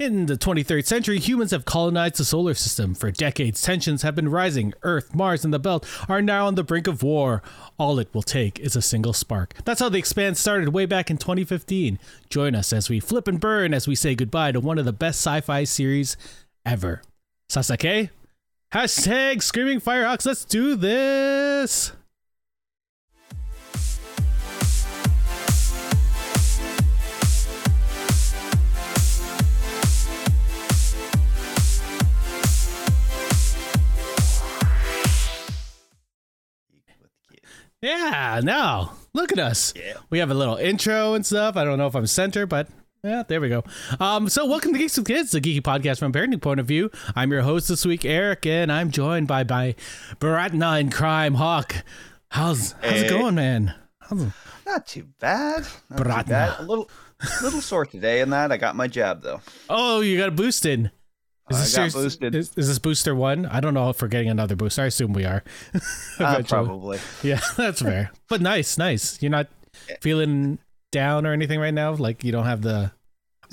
In the 23rd century, humans have colonized the solar system. For decades, tensions have been rising. Earth, Mars, and the Belt are now on the brink of war. All it will take is a single spark. That's how The Expanse started way back in 2015. Join us as we flip and burn as we say goodbye to one of the best sci fi series ever. Sasake? Hashtag Screaming Firehawks, let's do this! Yeah, now look at us. Yeah. We have a little intro and stuff. I don't know if I'm center, but yeah, there we go. Um, so welcome to Geeks with Kids, the geeky podcast from a parenting point of view. I'm your host this week, Eric, and I'm joined by by Baratna in Crime Hawk. How's how's it going, man? How's, Not too bad. Not Bratna. too bad. A little, little sore today in that. I got my jab though. oh, you got a boost in. I got yours- boosted. Is, is this booster one? I don't know if we're getting another booster. I assume we are. Uh, probably. Yeah, that's fair. But nice, nice. You're not feeling down or anything right now. Like you don't have the.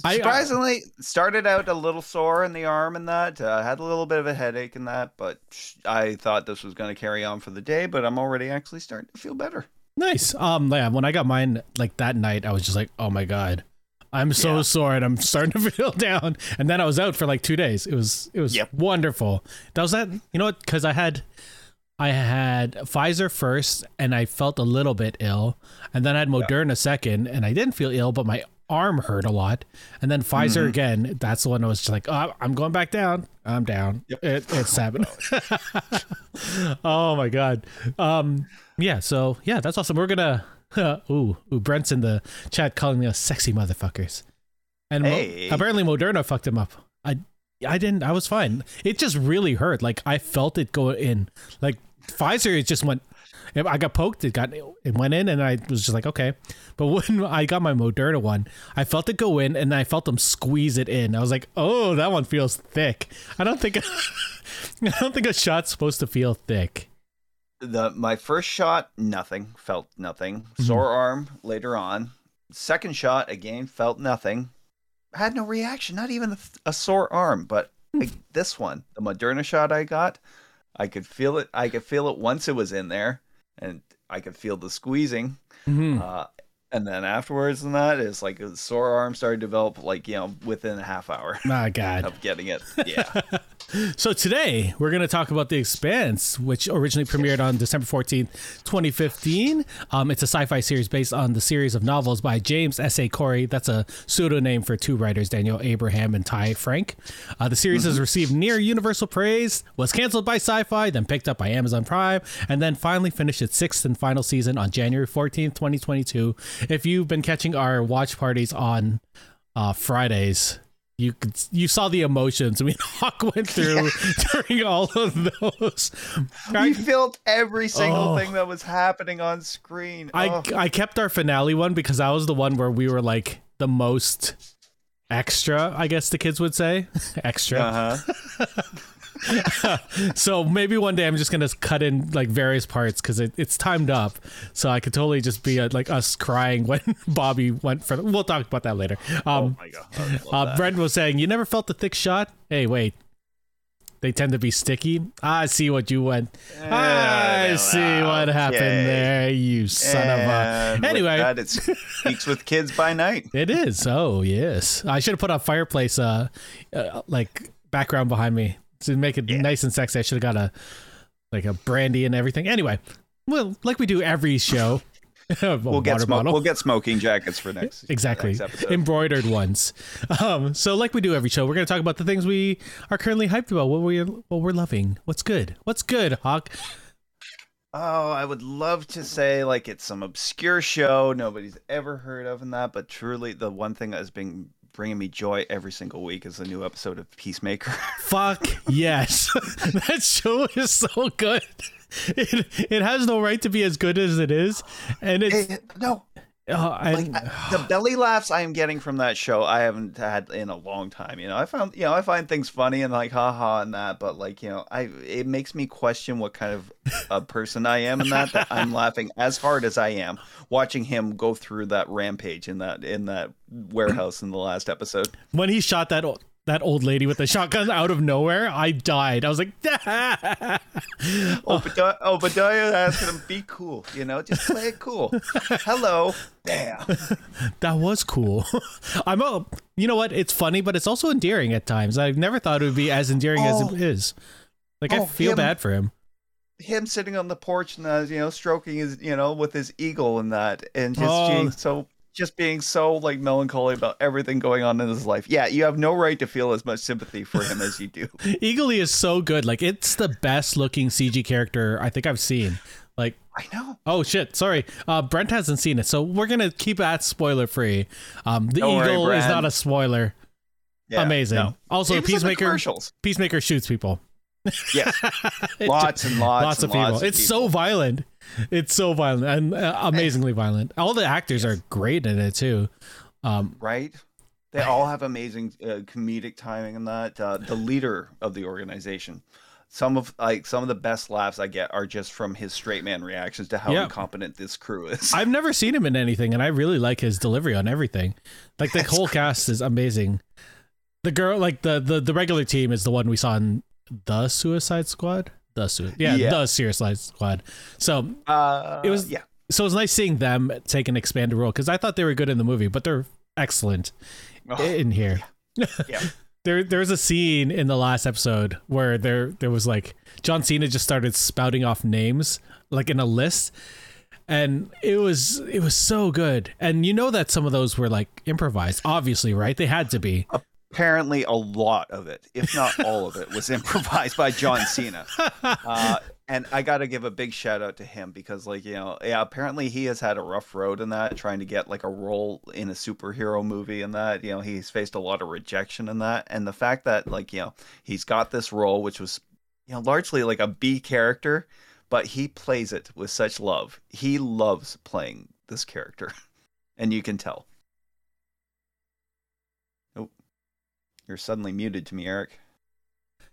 I- I- Surprisingly, started out a little sore in the arm and that. Uh, had a little bit of a headache in that, but I thought this was going to carry on for the day. But I'm already actually starting to feel better. Nice. Um, yeah. When I got mine, like that night, I was just like, "Oh my god, I'm so Yeah. sore and I'm starting to feel down." And then I was out for like two days. It was it was Yep. wonderful. That was that. You know what? Because I had I had Pfizer first, and I felt a little bit ill, and then I had Moderna second, and I didn't feel ill, but my arm hurt a lot. And then Pfizer Mhm. again. That's the one I was just like, "Oh, I'm going back down. I'm down. Yep. It, it's happening." oh my god. Um. Yeah. So yeah, that's awesome. We're gonna. ooh, ooh. Brent's in the chat calling me a sexy motherfuckers. And Mo- apparently Moderna fucked him up. I. I didn't. I was fine. It just really hurt. Like I felt it go in. Like Pfizer, it just went. I got poked. It got. It went in, and I was just like, okay. But when I got my Moderna one, I felt it go in, and I felt them squeeze it in. I was like, oh, that one feels thick. I don't think. I don't think a shot's supposed to feel thick. The my first shot, nothing. Felt nothing. Mhm. Sore arm later on. Second shot again, felt nothing. Had no reaction. Not even a, a sore arm. But like this one, the Moderna shot I got, I could feel it. I could feel it once it was in there, and I could feel the squeezing. Mhm. Uh, and then afterwards, and that is like a sore arm started to develop, like you know, within a half hour My God. of getting it. Yeah. So today we're going to talk about The Expanse, which originally premiered on December 14th, 2015. Um, it's a sci-fi series based on the series of novels by James S. A. Corey. That's a pseudonym for two writers, Daniel Abraham and Ty Franck. Uh, the series has received near universal praise, was canceled by Syfy, then picked up by Amazon Prime, and then finally finished its sixth and final season on January 14th, 2022. If you've been catching our watch parties on uh, Fridays, you could you saw the emotions I mean Hawk went through during all of those. We felt every single Oh. thing that was happening on screen. I Oh. I kept our finale one because that was the one where we were like the most extra, I guess the kids would say. extra. Uh-huh. So maybe one day I'm just gonna cut in like various parts because it, it's timed up, so I could totally just be uh, like us crying when Bobbie went for. The, we'll talk about that later. oh Um, my god. Uh. Brent was saying you never felt the thick shot. Hey, wait. They tend to be sticky. I see what you went. I see well, what happened okay. there, you son of a. And Anyway. that, it's Geeks with Kids by night. It is. Oh yes. I should have put a fireplace, uh, uh like background behind me to make it Yeah. nice and sexy. I should have got a like a brandy and everything. Anyway, well, like we do every show. We'll get smoke. We'll get smoking jackets for next. Exactly. Next. Embroidered ones. Um, so like we do every show, we're gonna talk about the things we are currently hyped about, what we what we're loving, what's good, what's good, Hawk. Oh, I would love to say like it's some obscure show nobody's ever heard of and that, but truly the one thing that has been bringing me joy every single week is a new episode of Peacemaker. Fuck yes, that show is so good. It it has no right to be as good as it is, and it's It- no, Uh, I, like I- the belly laughs I am getting from that show, I haven't had in a long time. You know, I found you know I find things funny and like haha and that, but like you know, I it makes me question what kind of a person I am in that that I'm laughing as hard as I am watching him go through that rampage in that in that warehouse in the last episode. when he shot that that old lady with the shotgun out of nowhere, I died. I was like, Obadiah, Obadiah asking him, "Be cool," you know, just play it cool. Hello, damn. that was cool. I'm a, you know what? It's funny, but it's also endearing at times. I've never thought it would be as endearing as Oh. it is. Like I Oh, feel him. bad for him. him sitting on the porch and uh, you know stroking his you know with his eagle and that and just Oh. being so just being so like melancholy about everything going on in his life yeah you have no right to feel as much sympathy for him as you do Eagly is so good. Like it's the best looking CG character I think I've seen. Like i know oh shit, sorry. Uh, Brent hasn't seen it, so we're gonna keep that spoiler free. Um, the Don't worry, eagle is not a spoiler. yeah, Amazing. no. Also, He was in the Peacemaker. Peacemaker shoots people. yes lots and lots, lots of people. lots of it's so violent. It's so violent and uh, amazingly violent. All the actors are great in it too. Um, right they all have amazing uh, comedic timing in that uh, the leader of the organization some of like some of the best laughs i get are just from his straight man reactions to how Yeah. incompetent this crew is I've never seen him in anything, and I really like his delivery on everything. Like the That's whole great. cast is amazing. The girl, like the the the regular team, is the one we saw in the Suicide Squad. The su- yeah, Yeah. the Suicide Squad. So uh, It was- yeah so it's nice seeing them take an expanded role because I thought they were good in the movie, but they're excellent Oh, in here. yeah There, there was a scene in the last episode where there, there was like John Cena just started spouting off names like in a list, and it was, it was so good. And you know that some of those were like improvised, obviously, right? They had to be. Apparently a lot of it, if not all of it, was improvised by John Cena. Uh, and I got to give a big shout out to him because, like, you know, yeah, apparently he has had a rough road in that, trying to get like a role in a superhero movie and that. You know, he's faced a lot of rejection in that. And the fact that, like, you know, he's got this role, which was, you know, largely like a B character, but he plays it with such love. He loves playing this character, and you can tell. Oh, you're suddenly muted to me, Eric.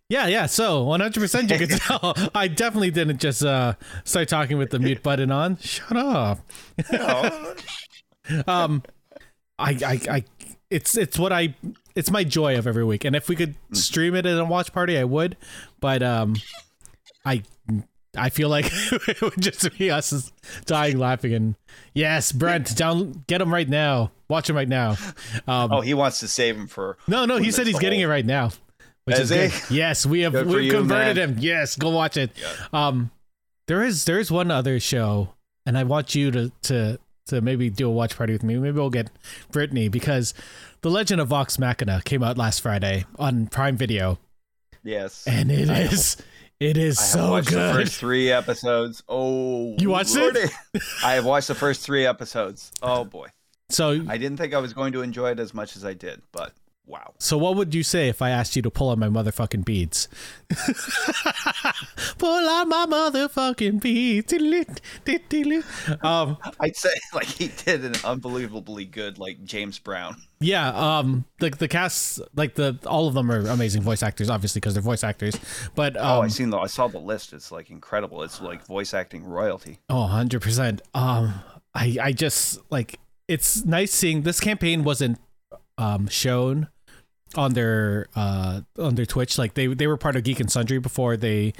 Yeah, yeah. So 100% you could tell. I definitely didn't just uh, start talking with the mute button on. Shut up. Oh, um I, I i it's it's what i it's my joy of every week and if we could stream it at a watch party i would but um i i feel like it would just be us dying laughing and yes brent down get him right now watch him right now um oh, he wants to save him for. no no he said he's getting it right now which Is is, good yes we have you, converted man. him yes go watch it Yeah. um there is there is one other show and i want you to to to maybe do a watch party with me maybe we'll get brittany because the legend of vox machina came out last friday on prime video Yes. and it is it is I so watched the good first three episodes. Oh, You watched it? I have watched the first three episodes. Oh boy, so I didn't think I was going to enjoy it as much as I did, but wow. so what would you say if i asked you to pull on my motherfucking beads pull on my motherfucking beads um I'd say like he did an unbelievably good like James Brown. Yeah, um, the the cast, like the all of them are amazing voice actors, obviously because they're voice actors. But Oh, I um, seen the I saw the list. It's like incredible. It's like voice acting royalty. oh, 100 percent. Um, I I just like it's nice seeing this campaign wasn't um shown on their uh on their Twitch. Like they they were part of Geek and Sundry before they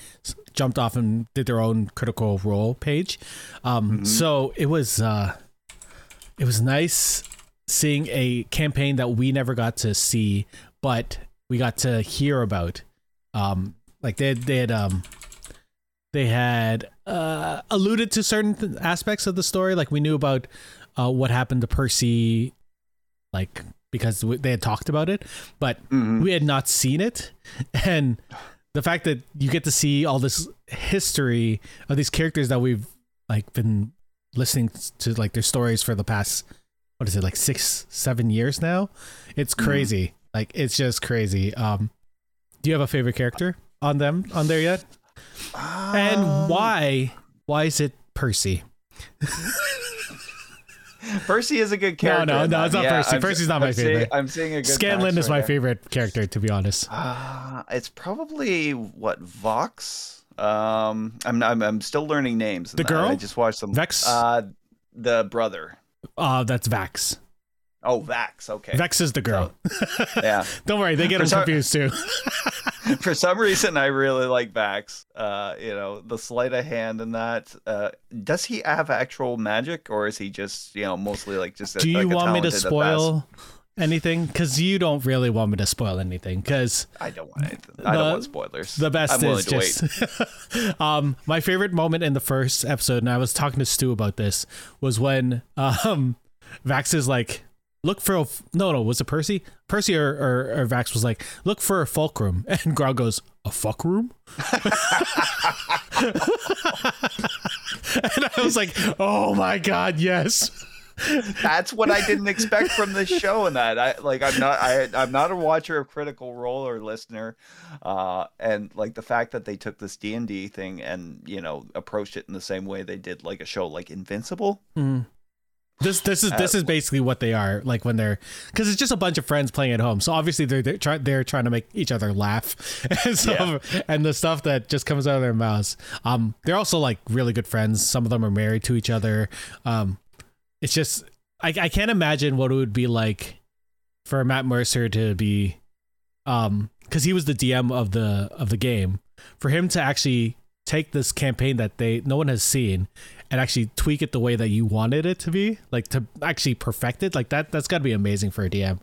jumped off and did their own Critical Role page. Um, so it was uh, it was nice seeing a campaign that we never got to see, but we got to hear about. Um, like they they had um they had uh alluded to certain th- aspects of the story. Like we knew about uh what happened to Percy, like because they had talked about it, but Mhm. we had not seen it, and the fact that you get to see all this history of these characters that we've like been listening to like their stories for the past what is it like six seven years now? It's crazy. Like it's just crazy. Um do you have a favorite character on them on there yet? And Um, why why is it percy Percy is a good character. no, no, no, it's not Yeah, Percy. I'm- Percy's not I'm my seeing- favorite. I'm seeing a good. Scanlan is my there. favorite character, to be honest. Uh, it's probably what Vox. Um, I'm I'm I'm still learning names. The girl? I just watched some. Vex? Uh, the brother. Uh, that's Vax. Oh, Vax. Okay. Vex is the girl. Yeah. Don't worry, they get them confused too. For some reason, I really like Vax. Uh, you know, the sleight of hand and that. Uh, does he have actual magic, or is he just you know mostly like just? A, Do you like want me to spoil anything? Because you don't really want me to spoil anything. Because? I don't want anything. I don't want spoilers. the best I'm is just um my favorite moment in the first episode and i was talking to stu about this was when um vax is like look for a f- no no was it percy? Percy or, or, or vax was like look for a fulcrum. And grog goes a fuck room and i was like oh my god yes. That's what I didn't expect from this show. And that. I like, I'm not, I, I'm not a watcher of Critical Role or listener, uh, and like the fact that they took this D and D thing and you know approached it in the same way they did like a show like Invincible. This this is this is basically what they are like when they're because it's just a bunch of friends playing at home. So obviously they're they're, try, they're trying to make each other laugh and so and the stuff that just comes out of their mouths. Um, they're also like really good friends. Some of them are married to each other. Um, it's just I I can't imagine what it would be like for Matt Mercer to be um because he was the DM of the of the game for him to actually take this campaign that they no one has seen and actually tweak it the way that you wanted it to be like to actually perfect it like that that's got to be amazing for a dm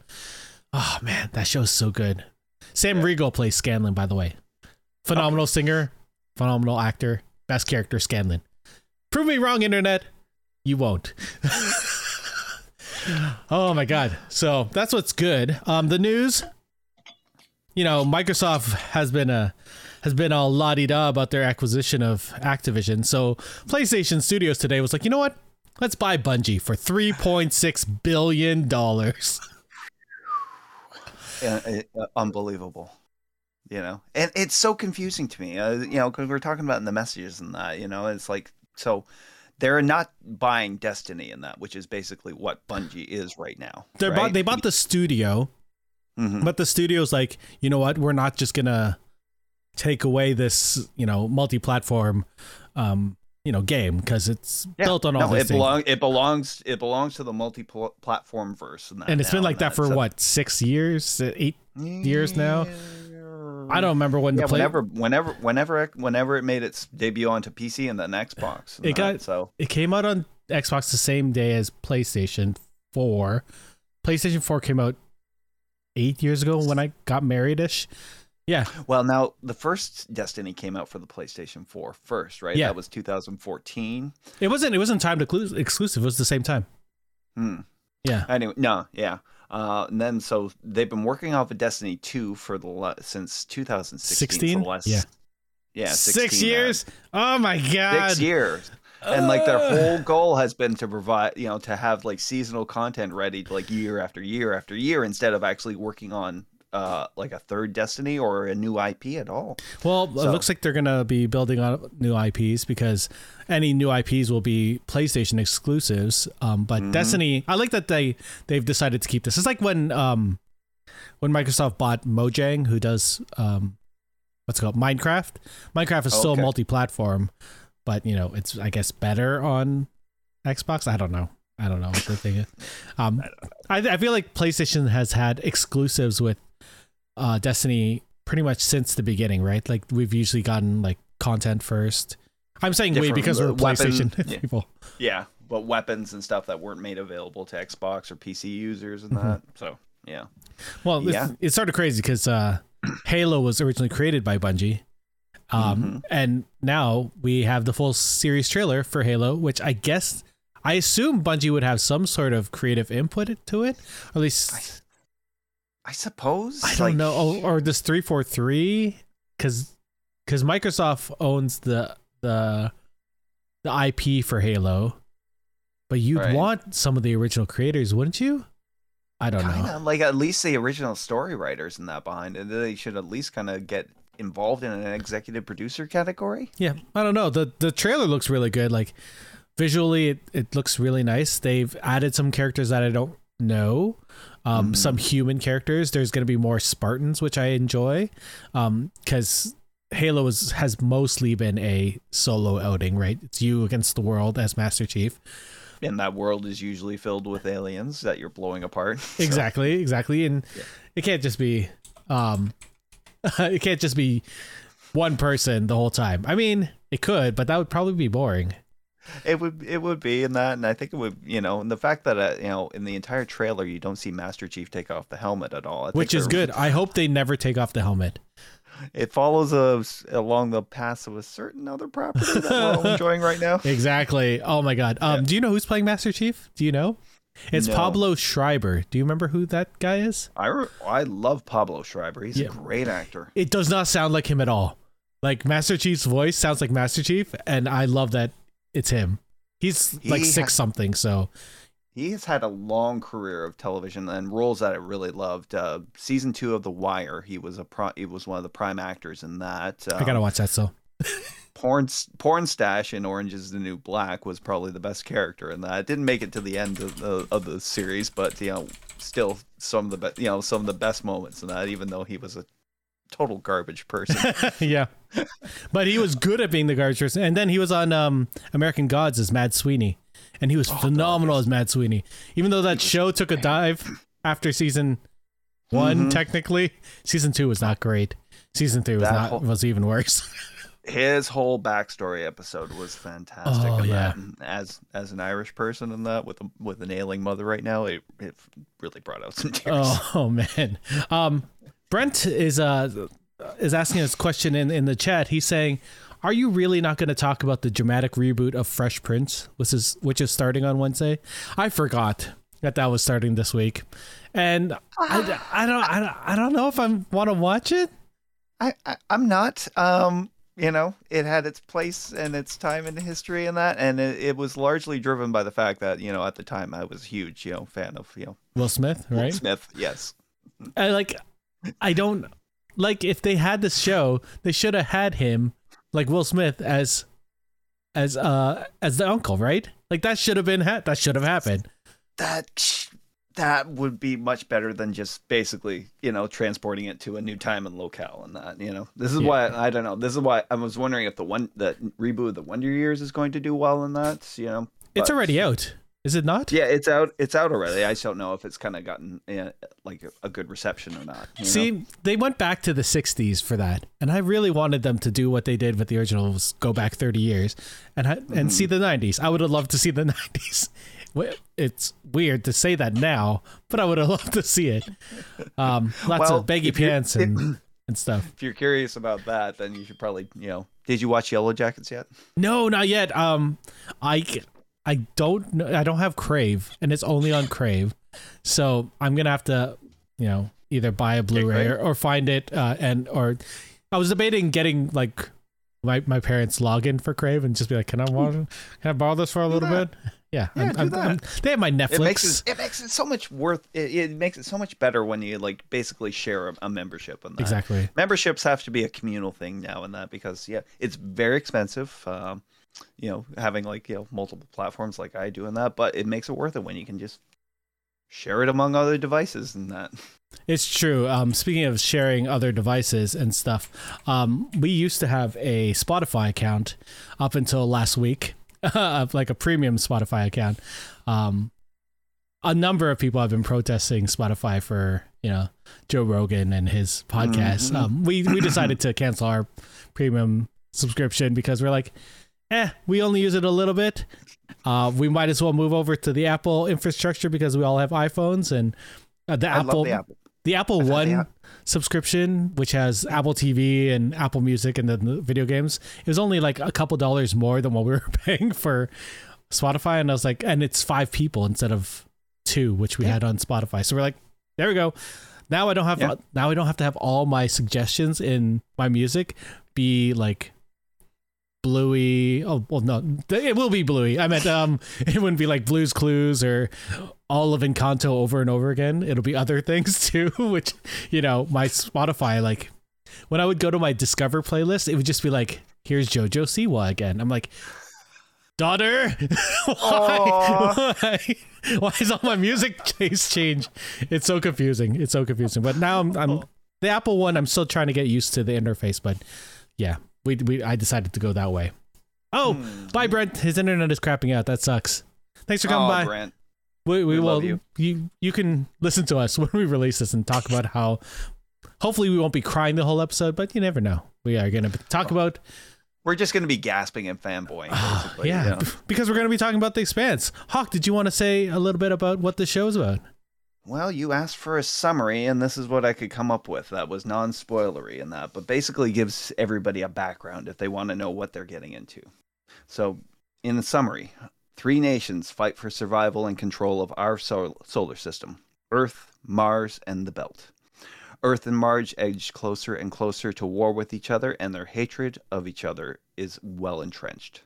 oh man that show's so good. Sam riegel plays scanlan by the way. Phenomenal singer phenomenal actor best character scanlan. Prove me wrong internet. You won't. Oh my god. So that's what's good. Um the news you know microsoft has been a has been all la di da about their acquisition of Activision. So PlayStation Studios today was like, you know what? Let's buy Bungie for three point six billion dollars. Yeah, uh, unbelievable. You know, and it's so confusing to me. Uh, you know, because we're talking about in the messages and that. You know, it's like so. They're not buying Destiny in that, which is basically what Bungie is right now. They right? bought they bought the studio, Mhm. but the studio's like, you know what? We're not just gonna take away this, you know, multi-platform, um, you know, game because it's Yeah, built on all no, this. it thing. belongs. It belongs. It belongs to the multi-platform verse, and, that and it's been like that for so- what six years, eight years now? I don't remember when Yeah, the play. whenever, whenever, whenever, whenever it made its debut onto PC and then Xbox. and It got- that, so. it came out on Xbox the same day as PlayStation 4. PlayStation 4 came out eight years ago when I got married ish. Yeah. Well, now the first Destiny came out for the PlayStation 4 first, right? Yeah. That was 2014. It wasn't it wasn't timed exclu- exclusive. It was the same time. Hmm. Yeah. Anyway, no, yeah. Uh, and then so they've been working off of Destiny 2 for the la- since 2016. 16? For last, Yeah. Yeah. 6 16 now. years? Oh my god. Six years. And like their whole goal has been to provide, you know, to have like seasonal content ready like year after year after year instead of actually working on uh like a third Destiny or a new IP at all. Well, it looks like they're going to be building on new IPs because any new IPs will be PlayStation exclusives. Um, but Mhm. Destiny, I like that they they've decided to keep this. It's like when um when Microsoft bought Mojang, who does um what's it called Minecraft. Minecraft is still Okay. multi-platform, but you know it's I guess better on Xbox. I don't know. I don't know what the thing is. Um, I, I feel like PlayStation has had exclusives with uh, Destiny pretty much since the beginning, right? Like we've usually gotten like content first. I'm saying we because we're weapon- PlayStation yeah. people. Yeah, but weapons and stuff that weren't made available to Xbox or PC users and Mm-hmm. that. So, yeah. Well, Yeah. it's, it's sort of crazy because uh, Halo was originally created by Bungie. Um, Mhm. And now we have the full series trailer for Halo, which I guess, I assume Bungie would have some sort of creative input to it. Or at least, I suppose I don't like, know. Oh, or this 343? Because because Microsoft owns the, the, the IP for Halo. But you'd Right. want some of the original creators, wouldn't you? I don't know. Kinda, like at least the original story writers in that behind it. They should at least kind of get involved in an executive producer category. Yeah, I don't know. the The trailer looks really good. Like visually it, it looks really nice. They've added some characters that I don't know. Um, Mm. Some human characters. There's going to be more Spartans, which I enjoy, because Halo is, has mostly been a solo outing. Right, it's you against the world as Master Chief. And that world is usually filled with aliens that you're blowing apart. So, Exactly, exactly, and Yeah. it can't just be, um, it can't just be one person the whole time. I mean, it could, but that would probably be boring. It would it would be in that, and I think it would you know, and the fact that uh, you know in the entire trailer you don't see Master Chief take off the helmet at all, I think which is good. I hope they never take off the helmet. It follows us along the paths of a certain other property that we're all enjoying right now. Exactly. Oh my god. Um, Yeah. do you know who's playing Master Chief? Do you know? It's No. Pablo Schreiber. Do you remember who that guy is? I re- I love Pablo Schreiber. He's Yeah. a great actor. It does not sound like him at all. Like Master Chief's voice sounds like Master Chief, and I love that it's him. He's like six ha- something, so He has had a long career of television and roles that I really loved. Uh, season two of The Wire, he was a pro- he was one of the prime actors in that. Um, I gotta watch that. So porn Pornstache in Orange Is the New Black was probably the best character in that. It didn't make it to the end of the, of the series, but you know, still some of the be- you know some of the best moments in that. Even though he was a total garbage person. yeah, but he was good at being the garbage person. And then he was on um, American Gods as Mad Sweeney, and he was Oh, phenomenal as Mad Sweeney. Even though that show took a dive after season one, Mhm. technically, season two was not great. Season three was That not whole- was even worse. His whole backstory episode was fantastic. Oh, yeah. that. As as an Irish person in that with a, with an ailing mother right now, it, it really brought out some tears. oh, oh man. Um, Brent is uh is asking us a question in in the chat. He's saying. Are you really not going to talk about the dramatic reboot of Fresh Prince, which is which is starting on Wednesday? I forgot that that was starting this week, and I, I don't I don't I don't know if I want to watch it. I, I I'm not. Um, you know, it had its place and its time in history and that, and it, it was largely driven by the fact that you know at the time I was a huge you know fan of you know Will Smith, right? Will? Smith. Yes, I like I don't like if they had this show, they should have had him like Will Smith as as uh as the uncle, right? Like that should have been ha- that should have happened. that that would be much better than just basically you know transporting it to a new time and locale and that you know this is Yeah. why I don't know this is why I was wondering if the one the reboot of the Wonder Years is going to do well in that you know It's already out. Is it not? yeah it's out it's out already I just don't know if it's kind of gotten uh, like a, a good reception or not you know? See, they went back to the 60s for that. And I really wanted them to do what they did with the originals, go back 30 years and and see the 90s. I would have loved to see the 90s. It's weird to say that now, but I would have loved to see it. Um, lots Well, of baggy pants and, and stuff. if you're curious about that then you should probably you know did you watch Yellow Jackets yet No, not yet. Um, I I don't know. I don't have Crave, and it's only on Crave, so I'm gonna have to, you know, either buy a Blu-ray or, or find it. Uh, and or I was debating getting like my my parents' login for Crave and just be like, can I borrow, can I borrow this for a little that. bit? Yeah, Yeah, I'm- do I'm- that. I'm- they have my Netflix. It makes it, it makes it so much worth. It, it makes it so much better when you like basically share a, a membership on that. exactly. Memberships have to be a communal thing now and that because yeah, it's very expensive. Um, you know, having like you know multiple platforms like I do and that, but it makes it worth it when you can just share it among other devices and that. It's true. Um, speaking of sharing other devices and stuff, um, we used to have a Spotify account up until last week, like a premium Spotify account. Um, a number of people have been protesting Spotify for you know Joe Rogan and his podcast. Mhm. Um, we we decided to cancel our premium subscription because we're like, eh, we only use it a little bit. Uh, we might as well move over to the Apple infrastructure because we all have iPhones and uh, the Apple the Apple. The Apple One subscription, which has Apple TV and Apple Music and then the video games, it was only like a couple dollars more than what we were paying for Spotify. And I was like, and it's five people instead of two, which we Yeah. had on Spotify. So we're like, there we go. Now I don't have Yeah. now I don't have to have all my suggestions in my music be like bluey. Oh well, no, it will be bluey. I meant um, it wouldn't be like Blues Clues or all of Encanto over and over again. It'll be other things too, which you know my Spotify like when I would go to my Discover playlist, it would just be like, here's JoJo Siwa again. I'm like, daughter. why? why? Why is all my music taste change? It's so confusing. It's so confusing. But now I'm, I'm the Apple one. I'm still trying to get used to the interface. But yeah, we we I decided to go that way. Oh, Hmm. bye, Brent. His internet is crapping out. That sucks. Thanks for coming oh, by. Brent. We, we, We will. you. you you can listen to us when we release this and talk about how. Hopefully, we won't be crying the whole episode, but you never know. We are going to talk about We're just going to be gasping and fanboying, ah, basically. yeah, you know? because we're going to be talking about the Expanse. Hawk, did you want to say a little bit about what the show's about? Well, you asked for a summary, and this is what I could come up with that was non spoilery in that, but basically gives everybody a background if they want to know what they're getting into. So, in summary, three nations fight for survival and control of our sol- solar system Earth, Mars, and the Belt. Earth and Mars edge closer and closer to war with each other, and their hatred of each other is well entrenched.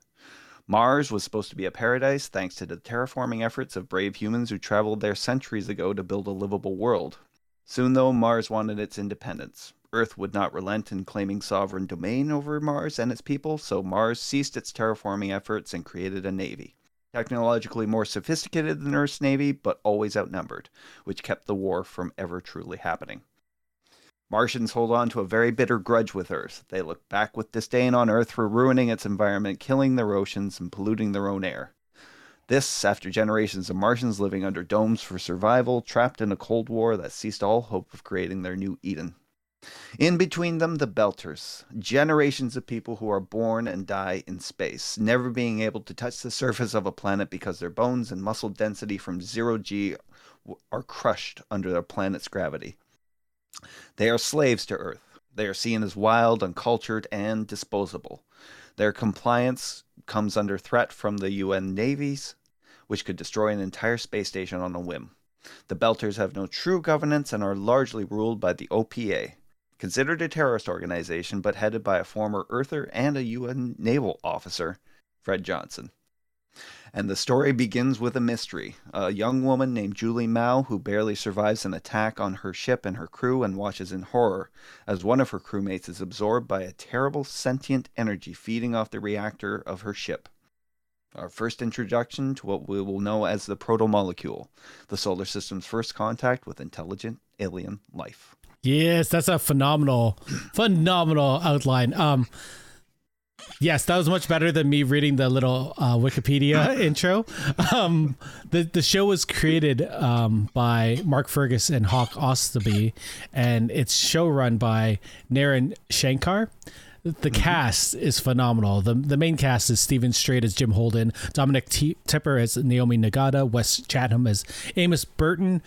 Mars was supposed to be a paradise thanks to the terraforming efforts of brave humans who traveled there centuries ago to build a livable world. Soon, though, Mars wanted its independence. Earth would not relent in claiming sovereign domain over Mars and its people, so Mars ceased its terraforming efforts and created a navy. Technologically more sophisticated than Earth's navy, but always outnumbered, which kept the war from ever truly happening. Martians hold on to a very bitter grudge with Earth. They look back with disdain on Earth for ruining its environment, killing their oceans, and polluting their own air. This, after generations of Martians living under domes for survival, trapped in a Cold War that ceased all hope of creating their new Eden. In between them, the Belters, generations of people who are born and die in space, never being able to touch the surface of a planet because their bones and muscle density from zero G are crushed under their planet's gravity. They are slaves to Earth. They are seen as wild, uncultured, and disposable. Their compliance comes under threat from the UN navies, which could destroy an entire space station on a whim. The Belters have no true governance and are largely ruled by the OPA, considered a terrorist organization but headed by a former Earther and a UN naval officer, Fred Johnson. And the story begins with a mystery. A young woman named Julie Mao, who barely survives an attack on her ship and her crew and watches in horror as one of her crewmates is absorbed by a terrible sentient energy feeding off the reactor of her ship. Our first introduction to what we will know as the protomolecule, the solar system's first contact with intelligent alien life. Yes, that's a phenomenal, phenomenal outline. Um, yes, that was much better than me reading the little uh, Wikipedia intro. Um, the the show was created um, by Mark Fergus and Hawk Ostby, and it's show run by Naren Shankar. The cast is phenomenal. The the main cast is Steven Strait as Jim Holden, Dominique T- Tipper as Naomi Nagata, Wes Chatham as Amos Burton,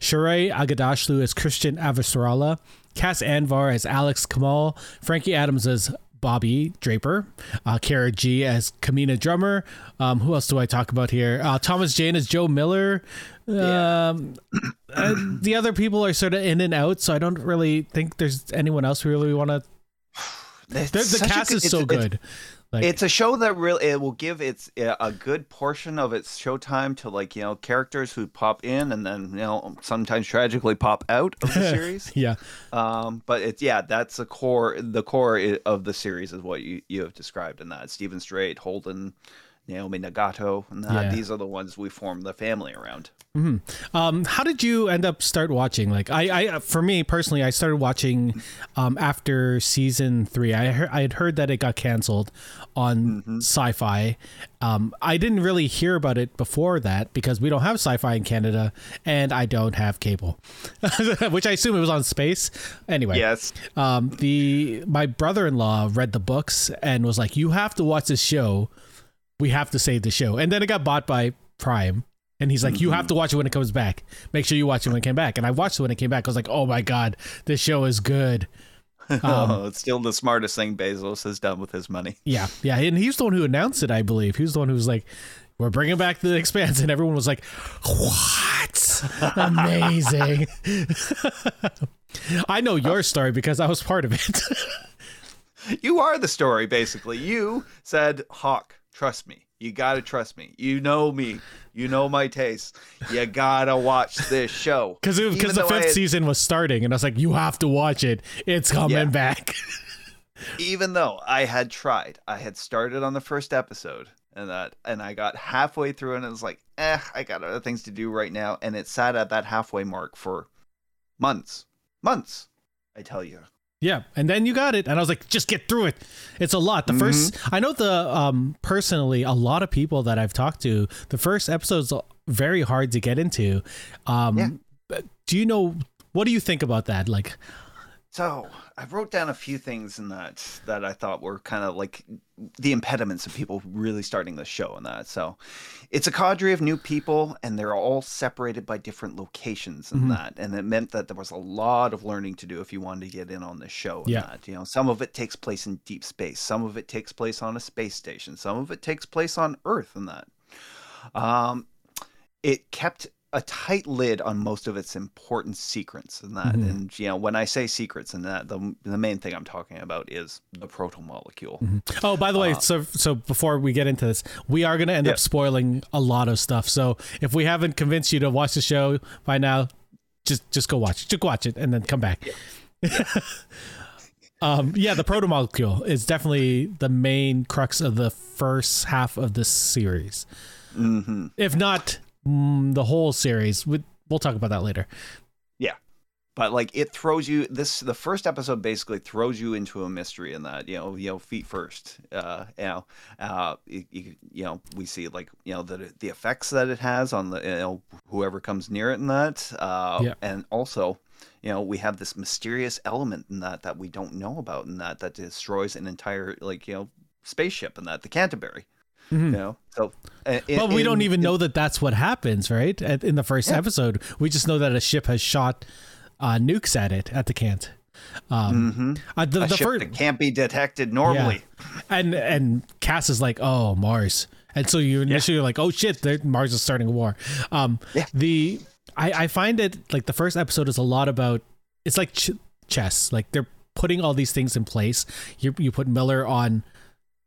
Shohreh Aghdashloo as Chrisjen Avasarala, Cas Anvar as Alex Kamal, Frankie Adams as Bobbie Draper, uh, Cara Gee as Camina Drummer. Um, who else do I talk about here? Uh, Thomas Jane as Joe Miller. Um, uh, the other people are sort of in and out, so I don't really think there's anyone else we really want to. It's The, the a cast is it's- so it's- good. Like, It's a show that really it will give its a good portion of its showtime to like you know characters who pop in and then you know sometimes tragically pop out of the series. yeah, Um, but it's yeah, that's the core. The core of the series is what you you have described in that Steven Strait, Holden, Naomi Nagata, and that, Yeah. these are the ones we form the family around. Um, how did you end up start watching? Like, I, I, for me personally, I started watching um, after season three. I heard, I had heard that it got canceled on Syfy. Um, I didn't really hear about it before that because we don't have Syfy in Canada, and I don't have cable, which I assume it was on Space. Anyway, Yes, um, the my brother-in-law read the books and was like, "You have to watch this show. We have to save the show." And then it got bought by Prime, and he's like, "You have to watch it when it comes back. Make sure you watch it when it came back." And I watched it when it came back. I was like, "Oh my god, this show is good." Um, oh, it's still the smartest thing Bezos has done with his money. Yeah, yeah, and he's the one who announced it. I believe he was the one who was like, "We're bringing back the Expanse," and everyone was like, "What? Amazing!" I know your story because I was part of it. You are the story, basically. You said, Hawk, trust me. You gotta trust me. You know me. You know my taste. You gotta watch this show. Because because the fifth had- season was starting, and I was like, "You have to watch it. It's coming Yeah. back." even though I had tried, I had started on the first episode, and that and I got halfway through and it was like, eh, I got other things to do right now, and it sat at that halfway mark for months, months. I tell you. Yeah, and then you got it, and I was like, just get through it. It's a lot. The Mhm. first, I know the um personally, a lot of people that I've talked to, the first episode's very hard to get into. Um, Yeah. Do you know what do you think about that? Like, So I wrote down a few things in that that I thought were kind of like the impediments of people really starting the show and that. So it's a cadre of new people and they're all separated by different locations and Mhm. that. And it meant that there was a lot of learning to do if you wanted to get in on the show and Yeah. that. You know, some of it takes place in deep space, some of it takes place on a space station, some of it takes place on Earth and that. Um it kept a tight lid on most of its important secrets and that Mhm. and you know when i say secrets and that the, the main thing i'm talking about is the protomolecule oh, by the way, Uh, so so before we get into this, we are going to end Yeah. up spoiling a lot of stuff. So if we haven't convinced you to watch the show by now, just just go watch it. Just watch it and then come back. um, yeah, the protomolecule is definitely the main crux of the first half of the series. hmm if not mm, the whole series. We, we'll talk about that later. Yeah, but like it throws you this the first episode basically throws you into a mystery in that you know you know feet first uh you know uh you, you, know we see like you know the the effects that it has on the you know whoever comes near it and that uh Yeah. and also you know we have this mysterious element in that that we don't know about in that that destroys an entire like you know spaceship in that the canterbury Mhm. you know so uh, But we don't even in- know that that's what happens, right? At, in the first Yeah. episode, we just know that a ship has shot uh, nukes at it at the Cant. Um, Mhm. uh, the, a the ship first, that can't be detected normally and and Cass is like, oh Mars, and so you initially you're like, oh shit, Mars is starting a war. Um, Yeah. the I I find it like the first episode is a lot about it's like ch- chess, like they're putting all these things in place. You you put Miller on.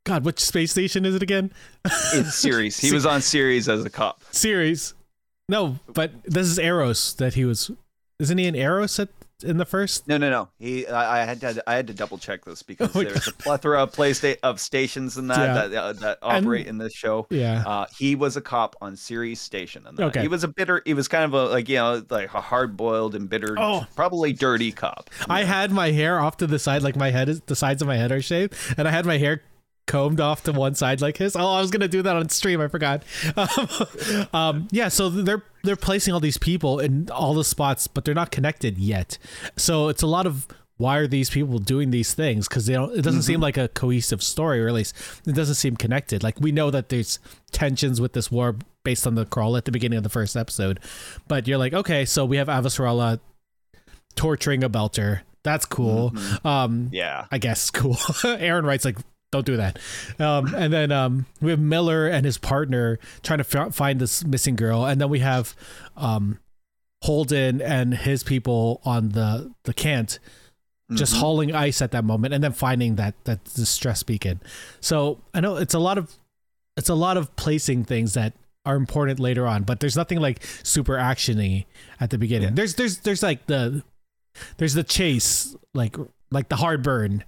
God, which space station is it again? in Ceres he was on Ceres as a cop Ceres. No, but this is Eros that he was. Isn't he in Eros at, in the first? No, no, no. He, I, I had to, I had to double check this because Oh there's a plethora of play sta- of stations and that Yeah. that, uh, that operate in this show. Yeah. Uh, he was a cop on Ceres Station, and that. Okay. he was a bitter. He was kind of a like you know like a hard boiled and bitter, Oh. probably dirty cop. I had my hair off to the side, like my head is the sides of my head are shaved, and I had my hair combed off to one side like his. Oh, I was gonna do that on stream. I forgot. Um, um, yeah, so they're they're placing all these people in all the spots, but they're not connected yet. So it's a lot of why are these people doing these things? Because they don't. It doesn't seem like a cohesive story, or at least it doesn't seem connected. Like we know that there's tensions with this war based on the crawl at the beginning of the first episode, but you're like, okay, so we have Avasarala torturing a belter. That's cool. Um, Yeah, I guess cool. Aaron writes like, don't do that. Um, and then um, we have Miller and his partner trying to f- find this missing girl, and then we have um, Holden and his people on the the cant just Mhm. hauling ice at that moment, and then finding that that distress beacon. So I know it's a lot of it's a lot of placing things that are important later on, but there's nothing like super actiony at the beginning. Yeah. There's there's there's like the there's the chase, like like the hard burn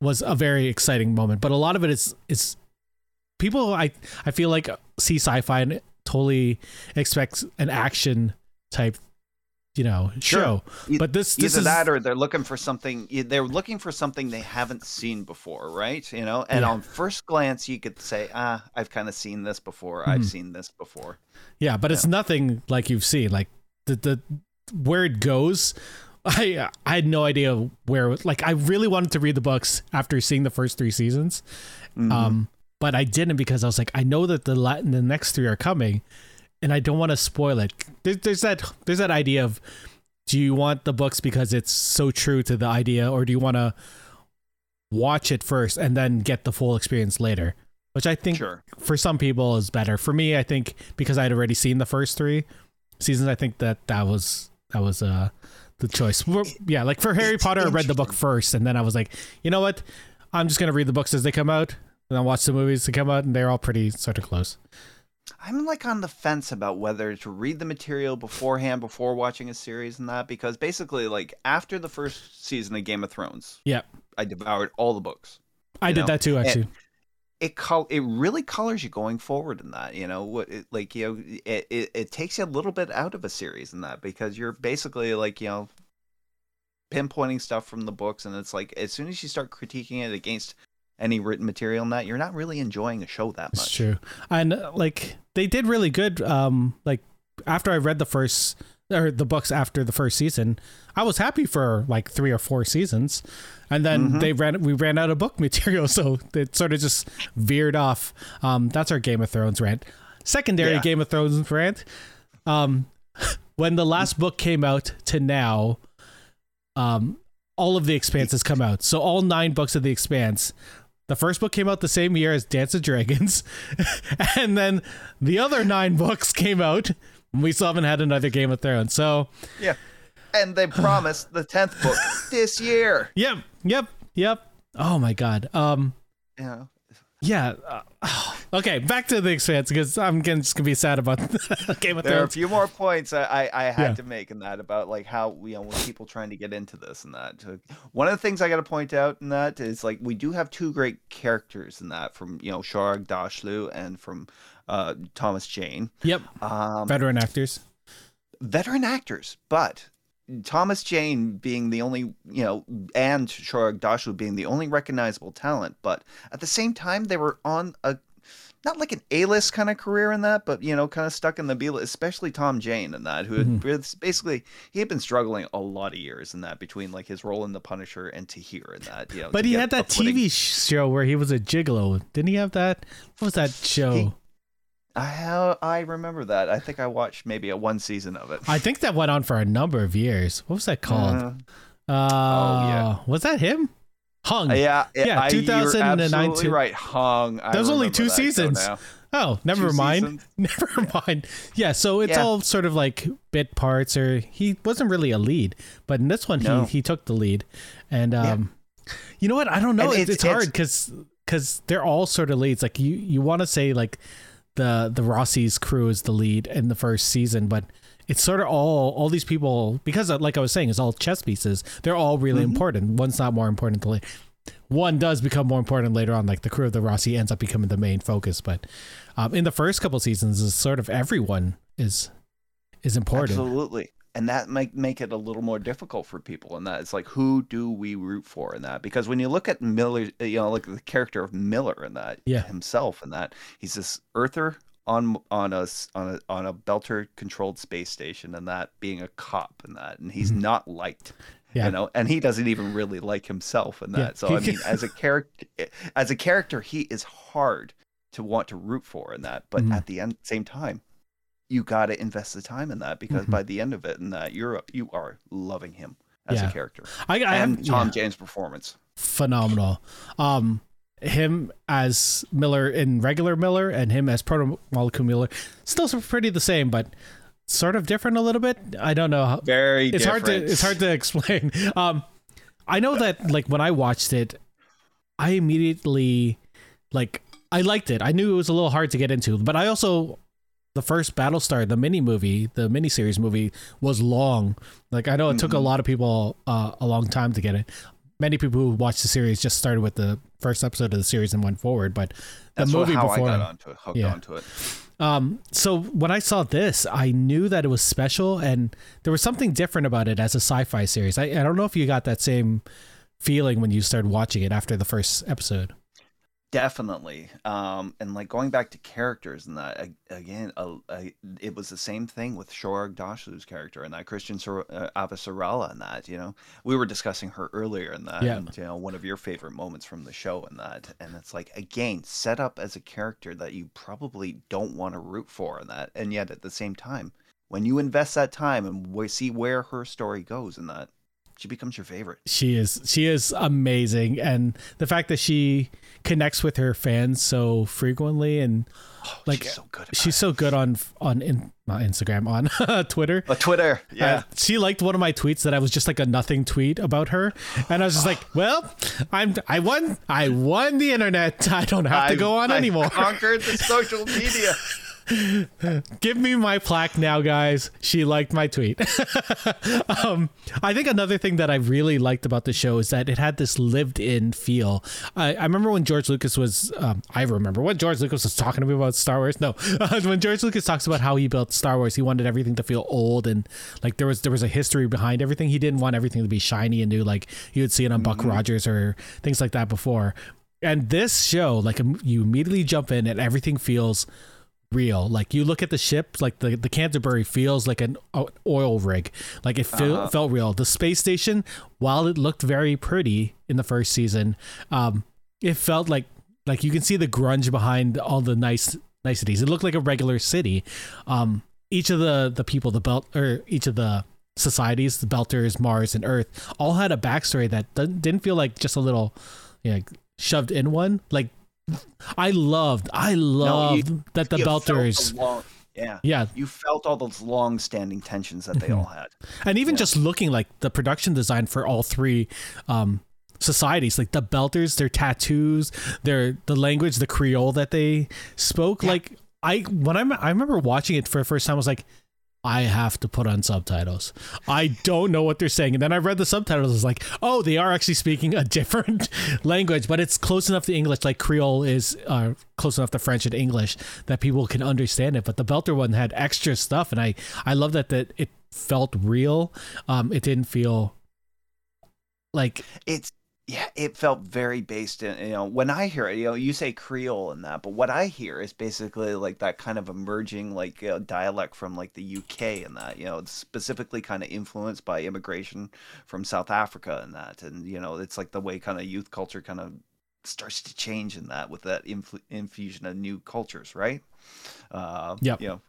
was a very exciting moment, but a lot of it is is people I I feel like see sci-fi and totally expect an action type you know Sure. show. E- But this this Either is that or they're looking for something. They're looking for something they haven't seen before, right? You know, and Yeah. on first glance, you could say, "Ah, I've kind of seen this before. Mhm. I've seen this before." Yeah, but it's nothing like you've seen. Like the the where it goes, I I had no idea where. Like I really wanted to read the books after seeing the first three seasons, Mhm. um, but I didn't because I was like, I know that the la- the next three are coming, and I don't want to spoil it. There's, there's that there's that idea of, do you want the books because it's so true to the idea, or do you want to watch it first and then get the full experience later? Which I think sure. for some people is better. For me, I think because I'd already seen the first three seasons, I think that that was that was uh the choice. We're- yeah, like for Harry It's Potter, I read the book first, and then I was like, you know what, I'm just gonna read the books as they come out, and then watch the movies to come out, and they're all pretty sort of close. I'm like on the fence about whether to read the material beforehand before watching a series and that because basically like after the first season of Game of Thrones, Yeah, I devoured all the books. I You did that too, actually. It col- it really colors you going forward in that you know what it, like you know it, it, it takes you a little bit out of a series in that because you're basically like you know pinpointing stuff from the books and it's like as soon as you start critiquing it against any written material in that you're not really enjoying the show that much It's true. And uh, like they did really good. Um, like after I read the first or the books after the first season, I was happy for like three or four seasons, and then Mhm. they ran. We ran out of book material, so it sort of just veered off. Um, that's our Game of Thrones rant. Secondary Yeah. Game of Thrones rant. Um, when the last book came out to now, um, all of the Expanses come out. So all nine books of the Expanse. The first book came out the same year as Dance of Dragons, and then the other nine books came out. We still haven't had another Game of Thrones. So, yeah and they promised the 10th book this year yep, yep, yep. Oh my god. Um, know yeah. Uh, okay, back to the Expanse because I'm gonna, just gonna be sad about Game of there are a few more points I, I, I had Yeah. to make in that about like how you know people trying to get into this and that. One of the things I got to point out in that is like we do have two great characters in that from you know Shohreh Aghdashloo and from uh, Thomas Jane, Yep, um, veteran actors. veteran actors, but Thomas Jane being the only you know and Shohreh Aghdashloo being the only recognizable talent, but at the same time they were on a not like an A-list kind of career in that, but you know, kind of stuck in the B list, especially Tom Jane in that, who had Mhm. was basically he had been struggling a lot of years in that between like his role in The Punisher and Tahir in that, you know. But he had that. TV show where he was a gigolo. Didn't he have that? What was that show? I I remember that. I think I watched maybe a one season of it. I think that went on for a number of years. What was that called? Uh, Uh, yeah. Was that him? Hung. yeah, Yeah, I, 2009 You're absolutely to- right. Hung. I There was only two seasons. Oh, never Two mind. seasons. Never mind. Yeah, so it's Yeah. all sort of like bit parts, or he wasn't really a lead, but in this one No. he he took the lead, and um, you know what? I don't know. It's, it's- it's hard because because they're all sort of leads. Like you you want to say like the the Roci's crew is the lead in the first season, but it's sort of all all these people because uh, like I was saying, it's all chess pieces. They're all really Mhm. important. One's not more important than the one does become more important later on. Like the crew of the Rossi ends up becoming the main focus, but um, in the first couple seasons, is sort of everyone is is important. Absolutely. And that might make it a little more difficult for people. And that it's like, who do we root for in that? Because when you look at Miller, you know, like the character of Miller in that Yeah. himself in that, he's this earther on on a on a on a belter controlled space station and that being a cop and that and he's Mhm. not liked Yeah. you know and he doesn't even really like himself in Yeah. that so i mean as a character as a character he is hard to want to root for in that but Mhm. at the end same time you got to invest the time in that because Mhm. by the end of it and that you're you are loving him as Yeah. a character I, I and have tom yeah, james performance phenomenal. Um, him as Miller in regular Miller and him as proto molecule Miller, still pretty the same, but sort of different a little bit. I don't know. How, very it's hard to it's hard to explain. Um, I know that like when I watched it, I immediately like I liked it. I knew it was a little hard to get into, but I also the first Battlestar, the mini movie, the miniseries movie was long. Like I know it took a Mhm. lot of people uh, a long time to get it. Many people who watched the series just started with the first episode of the series and went forward, but the that's movie how before i got onto it hooked Yeah. onto it um, so when I saw this, I knew that it was special, and there was something different about it as a sci-fi series. I, I don't know if you got that same feeling when you started watching it after the first episode. Definitely. Um, and like going back to characters and that again, uh, uh, it was the same thing with Shohreh Aghdashloo's character and that Chrisjen Sor- uh, Avasarala and that, you know, we were discussing her earlier in that, Yeah. and, you know, one of your favorite moments from the show and that, and it's like, again, set up as a character that you probably don't want to root for in that. And yet at the same time, when you invest that time and we see where her story goes in that, she becomes your favorite. She is she is amazing, and the fact that she connects with her fans so frequently, and Like, she's so good. She's so good on on in, not Instagram on Twitter. it. But Twitter, yeah. Uh, she liked one of my tweets that I was just like a nothing tweet about her, and I was just like, "Well, I'm I won I won the internet. I don't have to go on I anymore." Conquered the social media. Give me my plaque now, guys. She liked my tweet. um, I think another thing that I really liked about the show is that it had this lived-in feel. I, I remember when George Lucas was. Um, I remember when George Lucas was talking to me about Star Wars. No, when George Lucas talks about how he built Star Wars, he wanted everything to feel old and like there was there was a history behind everything. He didn't want everything to be shiny and new, like you would see it on Buck Rogers or things like that before. And this show, like you immediately jump in and everything feels real. Like you look at the ship, like the, the Canterbury feels like an oil rig. Like it feel, Uh-huh. felt real. The space station, while it looked very pretty in the first season, um, it felt like like you can see the grunge behind all the nice niceties. It looked like a regular city. Um, each of the the people, the belt or each of the societies, the Belters, Mars, and Earth, all had a backstory that didn't didn't feel like just a little, you know, shoved in one. Like I loved, I loved that the You Belters, the long- yeah. yeah, You felt all those long-standing tensions that they all had. and even just looking like the production design for all three um societies like the belters their tattoos their the language the creole that they spoke like i when i'm i remember watching it for the first time i was like I have to put on subtitles. I don't know what they're saying. And then I read the subtitles. I was like, oh, they are actually speaking a different language, but it's close enough to English, like Creole is uh, close enough to French and English that people can understand it. But the Belter one had extra stuff, and I I love that that it felt real. Um, it didn't feel like It's yeah, it felt very based in you know when I hear it, you know, you say Creole and that, but what I hear is basically like that kind of emerging like uh, dialect from like the UK and that you know it's specifically kind of influenced by immigration from South Africa and that, and you know it's like the way kind of youth culture kind of starts to change in that with that infusion of new cultures, right? Uh, Yep. You know,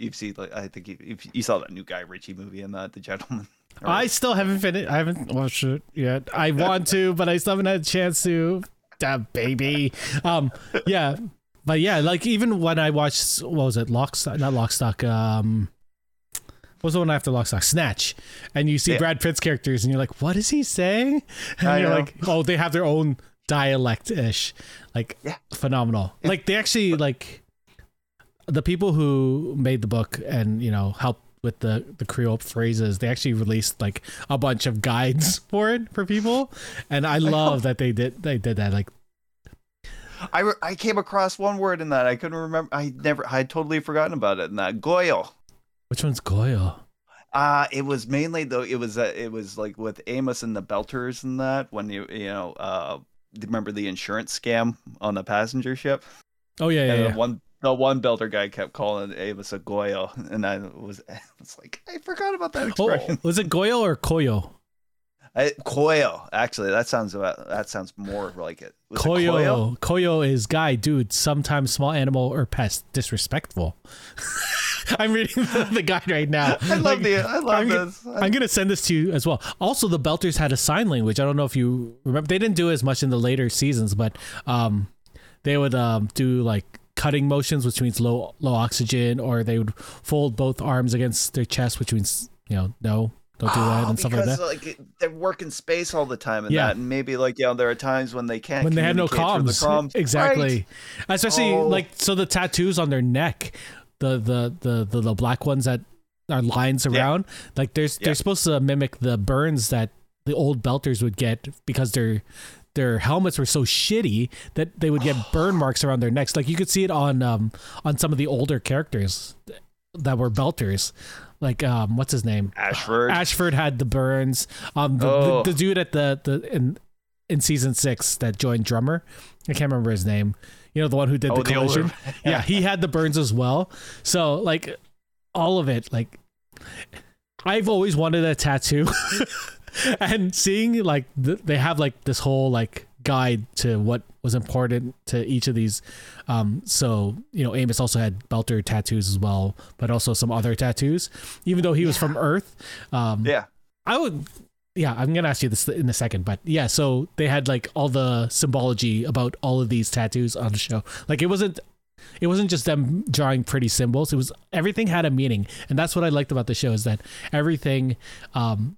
you've seen like I think you, if you saw that new Guy Ritchie movie and that, The Gentleman. or- I still haven't finished. I haven't watched it yet. I want to, but I still haven't had a chance to. Damn, baby. Um, yeah, but yeah, like even when I watched, what was it, Lockstock? Not Lockstock. Um, what was the one after Lockstock? Snatch. And you see Yeah. Brad Pitt's characters, and you're like, what is he saying? And I you're know. like, oh, they have their own dialect ish. Like, Yeah. phenomenal. Like they actually like the people who made the book and you know helped with the the Creole phrases. They actually released like a bunch of guides for it for people, and I love that they did they did that. Like I, re- I came across one word in that I couldn't remember. I never I had totally forgotten about it. In that Goyo. which one's Goyo? Uh it was mainly though. It was uh, it was like with Amos and the Belters and that when you you know uh remember the insurance scam on the passenger ship Oh yeah, yeah, and yeah. the one the one Belter guy kept calling Amos a Goyo and I was it's like I forgot about that Oh, expression. was it Goyo or Coyo? I, Coyo actually that sounds about that sounds more like it. Was it Coyo? Coyo. Coyo is guy, dude. Sometimes small animal or pest disrespectful. I'm reading the, the guide right now. I love Like, the I love I'm this. I'm gonna send this to you as well. Also, the Belters had a sign language. I don't know if you remember. They didn't do as much in the later seasons, but um, they would um do like cutting motions, which means low low oxygen, or they would fold both arms against their chest, which means you know no, don't do that Oh, and stuff like that. like they work in space all the time and Yeah. that, and maybe like you know there are times when they can't when they have no comms, the comms. exactly especially Oh. like so the tattoos on their neck the the the the, the black ones that are lines Yeah. around like there's Yeah. they're supposed to mimic the burns that the old belters would get because their their helmets were so shitty that they would get burn marks around their necks like you could see it on um on some of the older characters that were belters like um what's his name Ashford. Ashford had the burns. Um, the, Oh. the, the dude at the the in in season six that joined drummer, I can't remember his name. You know the one who did Oh, the the older- collision. yeah, he had the burns as well. So like all of it, like I've always wanted a tattoo, and seeing like th- they have like this whole like guide to what was important to each of these. Um, so you know, Amos also had Belter tattoos as well, but also some other tattoos. Even though he was from Earth, um, yeah. I would. Yeah, I'm gonna ask you this in a second, but yeah, so they had like all the symbology about all of these tattoos on the show. Like it wasn't, it wasn't just them drawing pretty symbols. It was everything had a meaning, and that's what I liked about the show is that everything, um,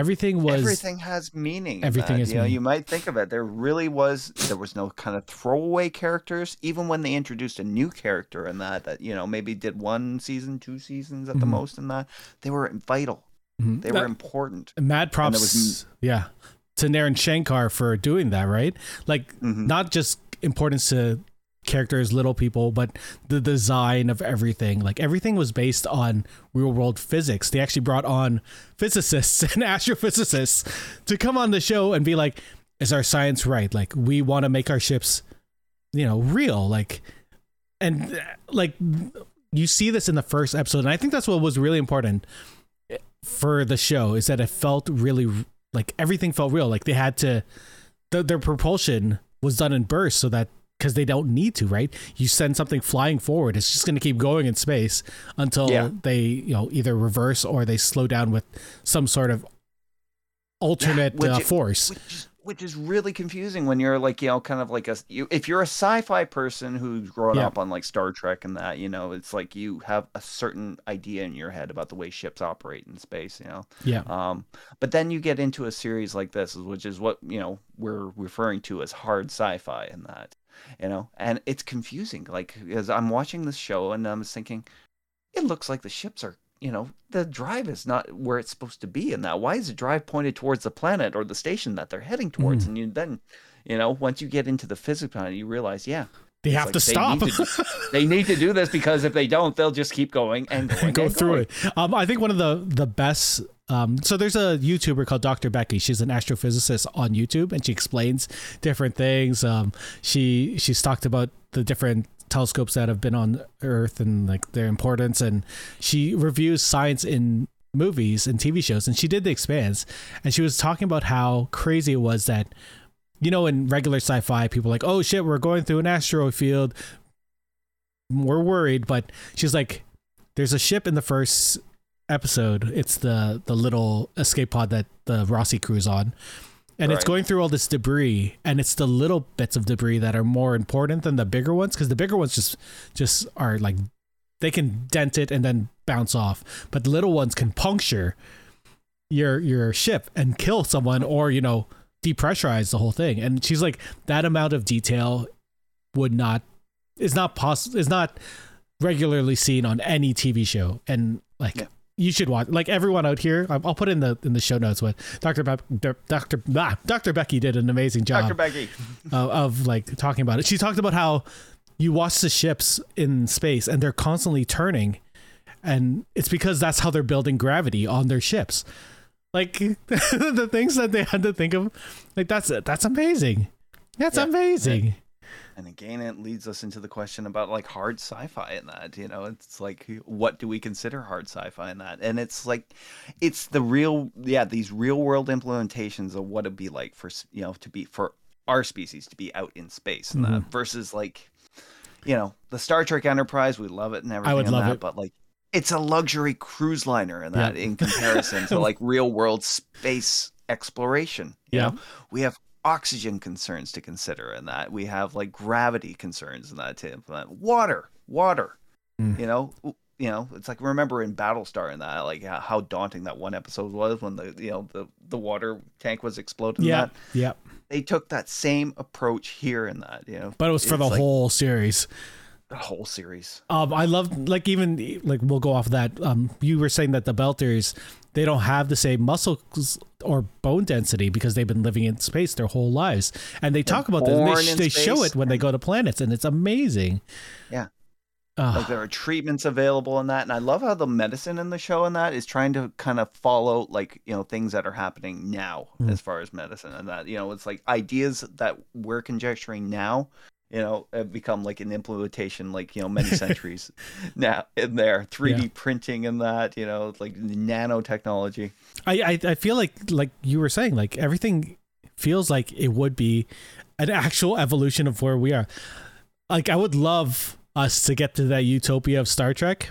everything was everything has meaning. Everything that, has you know, you might think of it. There really was there was no kind of throwaway characters. Even when they introduced a new character in that, that you know maybe did one season, two seasons at the Mhm. most in that, they were vital. Mhm. They That- were important. mad props. was- yeah, to Naren Shankar for doing that. Right, like Mhm. not just importance to characters, little people, but the design of everything. Like everything was based on real world physics. They actually brought on physicists and astrophysicists to come on the show and be like, "Is our science right? Like we want to make our ships, you know, real." Like, and uh, like you see this in the first episode, and I think that's what was really important for the show is that it felt really like everything felt real. Like they had to, the, their propulsion was done in bursts so that because they don't need to, right? You send something flying forward, it's just going to keep going in space until Yeah. they, you know, either reverse or they slow down with some sort of alternate uh, force. which is, which is really confusing when you're like you know kind of like a you, if you're a sci-fi person who's grown Yeah. up on like Star Trek and that you know it's like you have a certain idea in your head about the way ships operate in space you know Yeah. um but then you get into a series like this which is what you know we're referring to as hard sci-fi and that you know and it's confusing like as I'm watching this show and I'm thinking it looks like the ships are you know the drive is not where it's supposed to be in that why is the drive pointed towards the planet or the station that they're heading towards Hmm. and you then you know once you get into the physics on it you realize yeah They have like to they stop. need to- they need to do this because if they don't they'll just keep going and going go and through going. it. Um, I think one of the the best. Um, so there's a YouTuber called Dr. Becky. She's an astrophysicist on YouTube, and she explains different things. Um, she she's talked about the different telescopes that have been on Earth and like their importance, and she reviews science in movies and TV shows. And she did The Expanse, and she was talking about how crazy it was that. You know, in regular sci-fi, people like, "Oh shit, we're going through an asteroid field we're worried but she's like there's a ship in the first episode it's the the little escape pod that the Roci crew's on. And it's going through all this debris and it's the little bits of debris that are more important than the bigger ones because the bigger ones just just are like they can dent it and then bounce off. But the little ones can puncture your your ship and kill someone or you know depressurize the whole thing. And she's like that amount of detail would not is not possible is not regularly seen on any TV show. And like Yeah. You should watch like everyone out here I'll put in the in the show notes what Dr. Be- Dr. ah, Dr. Becky did an amazing job Dr. Becky of, of like talking about it. She talked about how you watch the ships in space and they're constantly turning, and it's because that's how they're building gravity on their ships. Like the things that they had to think of, like that's that's amazing. That's Yeah. amazing. And again, it leads us into the question about like hard sci-fi in that. You know, it's like what do we consider hard sci-fi in that? And it's like, it's the real, yeah, these real world implementations of what it'd be like for you know to be for our species to be out in space and that mm-hmm. versus like, you know, the Star Trek Enterprise. We love it and everything. i would love that, it. but like. It's a luxury cruise liner in that Yeah. in comparison to like real world space exploration. You Yeah. know? we have oxygen concerns to consider in that we have like gravity concerns in that to implement water water Mm. you know you know it's like remember in battlestar in that like how- how daunting that one episode was when the you know the the water tank was exploding Yeah, that yeah. they took that same approach here in that you know But it was for the like whole series. the whole series Um, I love like even like we'll go off that. Um, you were saying that the Belters they don't have the same muscles or bone density because they've been living in space their whole lives, and they talk about this. and They, they show it when they go to planets, and it's amazing. Yeah. Ah, like there are treatments available in that and i love how the medicine in the show in that is trying to kind of follow like you know things that are happening now Mm. as far as medicine and that you know it's like ideas that we're conjecturing now you know have become like an implementation like you know many centuries now in there 3d Yeah. printing and that you know like nanotechnology I, I I feel like like you were saying like everything feels like it would be an actual evolution of where we are. Like I would love us to get to that utopia of Star Trek,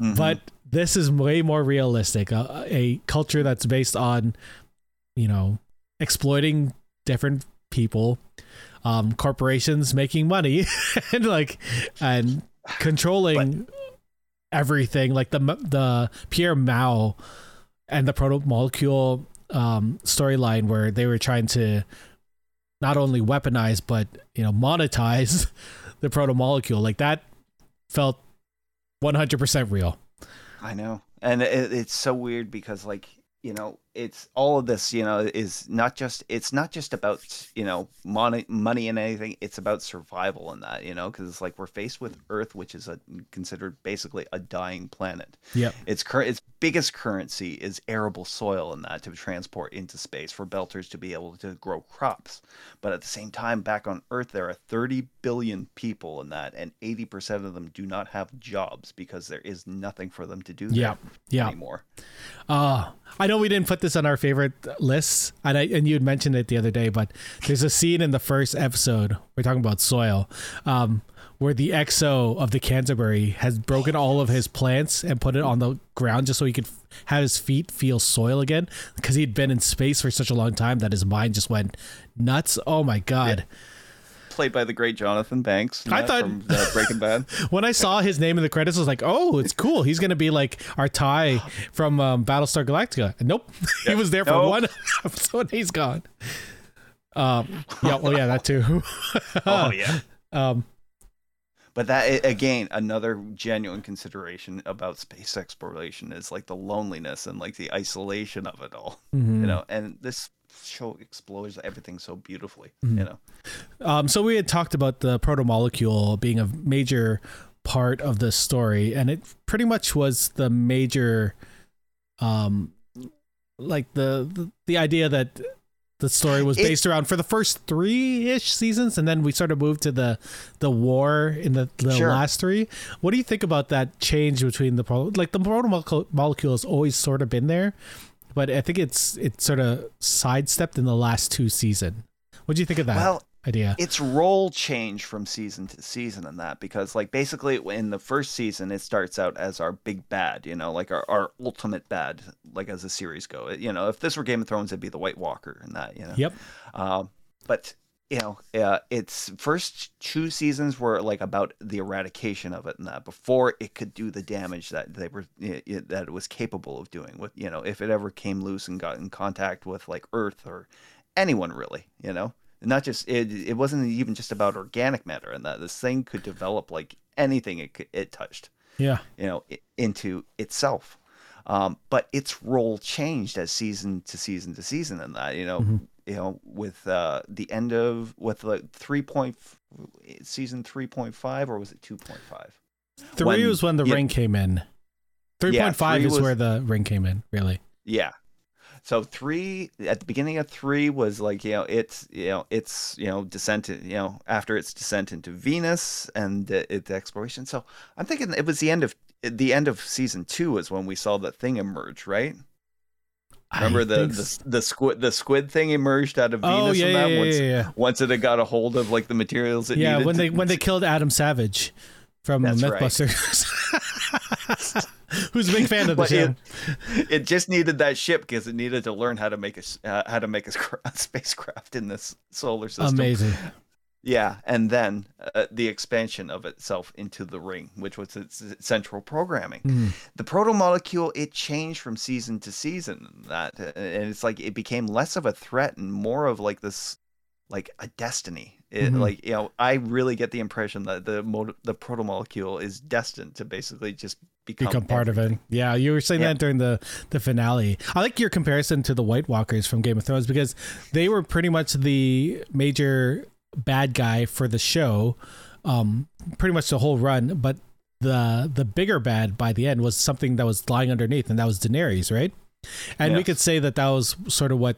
Mhm. but this is way more realistic. A, a culture that's based on, you know, exploiting different people, um, corporations making money, and like and controlling everything. Like the the Pierre Mao and the proto molecule um, storyline where they were trying to not only weaponize but you know monetize the proto molecule. Like that felt 100% real. I know, and it, it's so weird because like you know it's all of this you know is not just it's not just about you know money money and anything. It's about survival in that you know because it's like we're faced with earth which is a considered basically a dying planet. Yeah its current its biggest currency is arable soil in that to transport into space for belters to be able to grow crops. But at the same time back on earth there are 30 billion people in that and 80% of them do not have jobs because there is nothing for them to do Yeah. Yeah. anymore. Uh, I know we didn't put this on our favorite lists, and I and you had mentioned it the other day, but there's a scene in the first episode. We're talking about soil, um, where the exo of the Canterbury has broken all of his plants and put it on the ground just so he could f- have his feet feel soil again because he'd been in space for such a long time that his mind just went nuts. Oh my god! Played by the great Jonathan Banks. I thought- from uh, Breaking Bad. When I saw his name in the credits, I was like, "Oh, it's cool. He's gonna be like our Tigh from um, Battlestar Galactica." And nope, he was there for Nope. one episode. and He's gone. Um, yeah, well, yeah, that too. oh yeah. um, But that again, another genuine consideration about space exploration is like the loneliness and like the isolation of it all. mhm. You know, and this show explores everything so beautifully. Mm-hmm. You know, Um, so we had talked about the proto molecule being a major part of the story, and it pretty much was the major, um, like the the, the idea that the story was It- based around for the first three ish seasons, and then we sort of moved to the the war in the, the Sure. last three. What do you think about that change between the pro- like the proto molecule has always sort of been there, but I think it's it's sort of sidestepped in the last two season. What do you think of that well, idea? its role change from season to season in that because like basically in the first season it starts out as our big bad you know like our, our ultimate bad like as the series go you know if this were game of thrones it'd be the white walker and that you know Yep. um, but you know uh, its first two seasons were like about the eradication of it and that before it could do the damage that they were i- i- that it was capable of doing with you know if it ever came loose and got in contact with like earth or anyone really you know not just it it wasn't even just about organic matter and that this thing could develop like anything it could, it touched Yeah. you know i- into itself um, but its role changed as season to season to season and that you know Mhm. You know with uh, the end of with like 3 point season 3.5 or was it 2.5 Three When- was when the yeah. ring came in. Three Yeah, point five three is was- where the ring came in. Really. Yeah. So three at the beginning of three was like you know it's you know it's you know descent you know after its descent into Venus and uh, its exploration. So I'm thinking it was the end of the end of season two is when we saw that thing emerge, right? Remember the think the, the squid the squid thing emerged out of Venus Oh yeah, and yeah, that yeah, once yeah, yeah. once it had got a hold of like the materials it Yeah, needed when to- they when they killed Adam Savage from That's right. MythBusters, who's a big fan of the show. it, it just needed that ship because it needed to learn how to make a uh, how to make a spacecraft in this solar system. Amazing. Yeah, and then uh, the expansion of itself into the ring, which was its central programming. Mm. The proto molecule it changed from season to season. That uh, and it's like it became less of a threat and more of like this, like a destiny. It, Mhm. Like you know, I really get the impression that the the proto molecule is destined to basically just become, Become part of it. Yeah, you were saying Yeah. that during the the finale. I like your comparison to the White Walkers from Game of Thrones because they were pretty much the major bad guy for the show, um, pretty much the whole run. But the the bigger bad by the end was something that was lying underneath, and that was Daenerys, right? And we could say that that was sort of what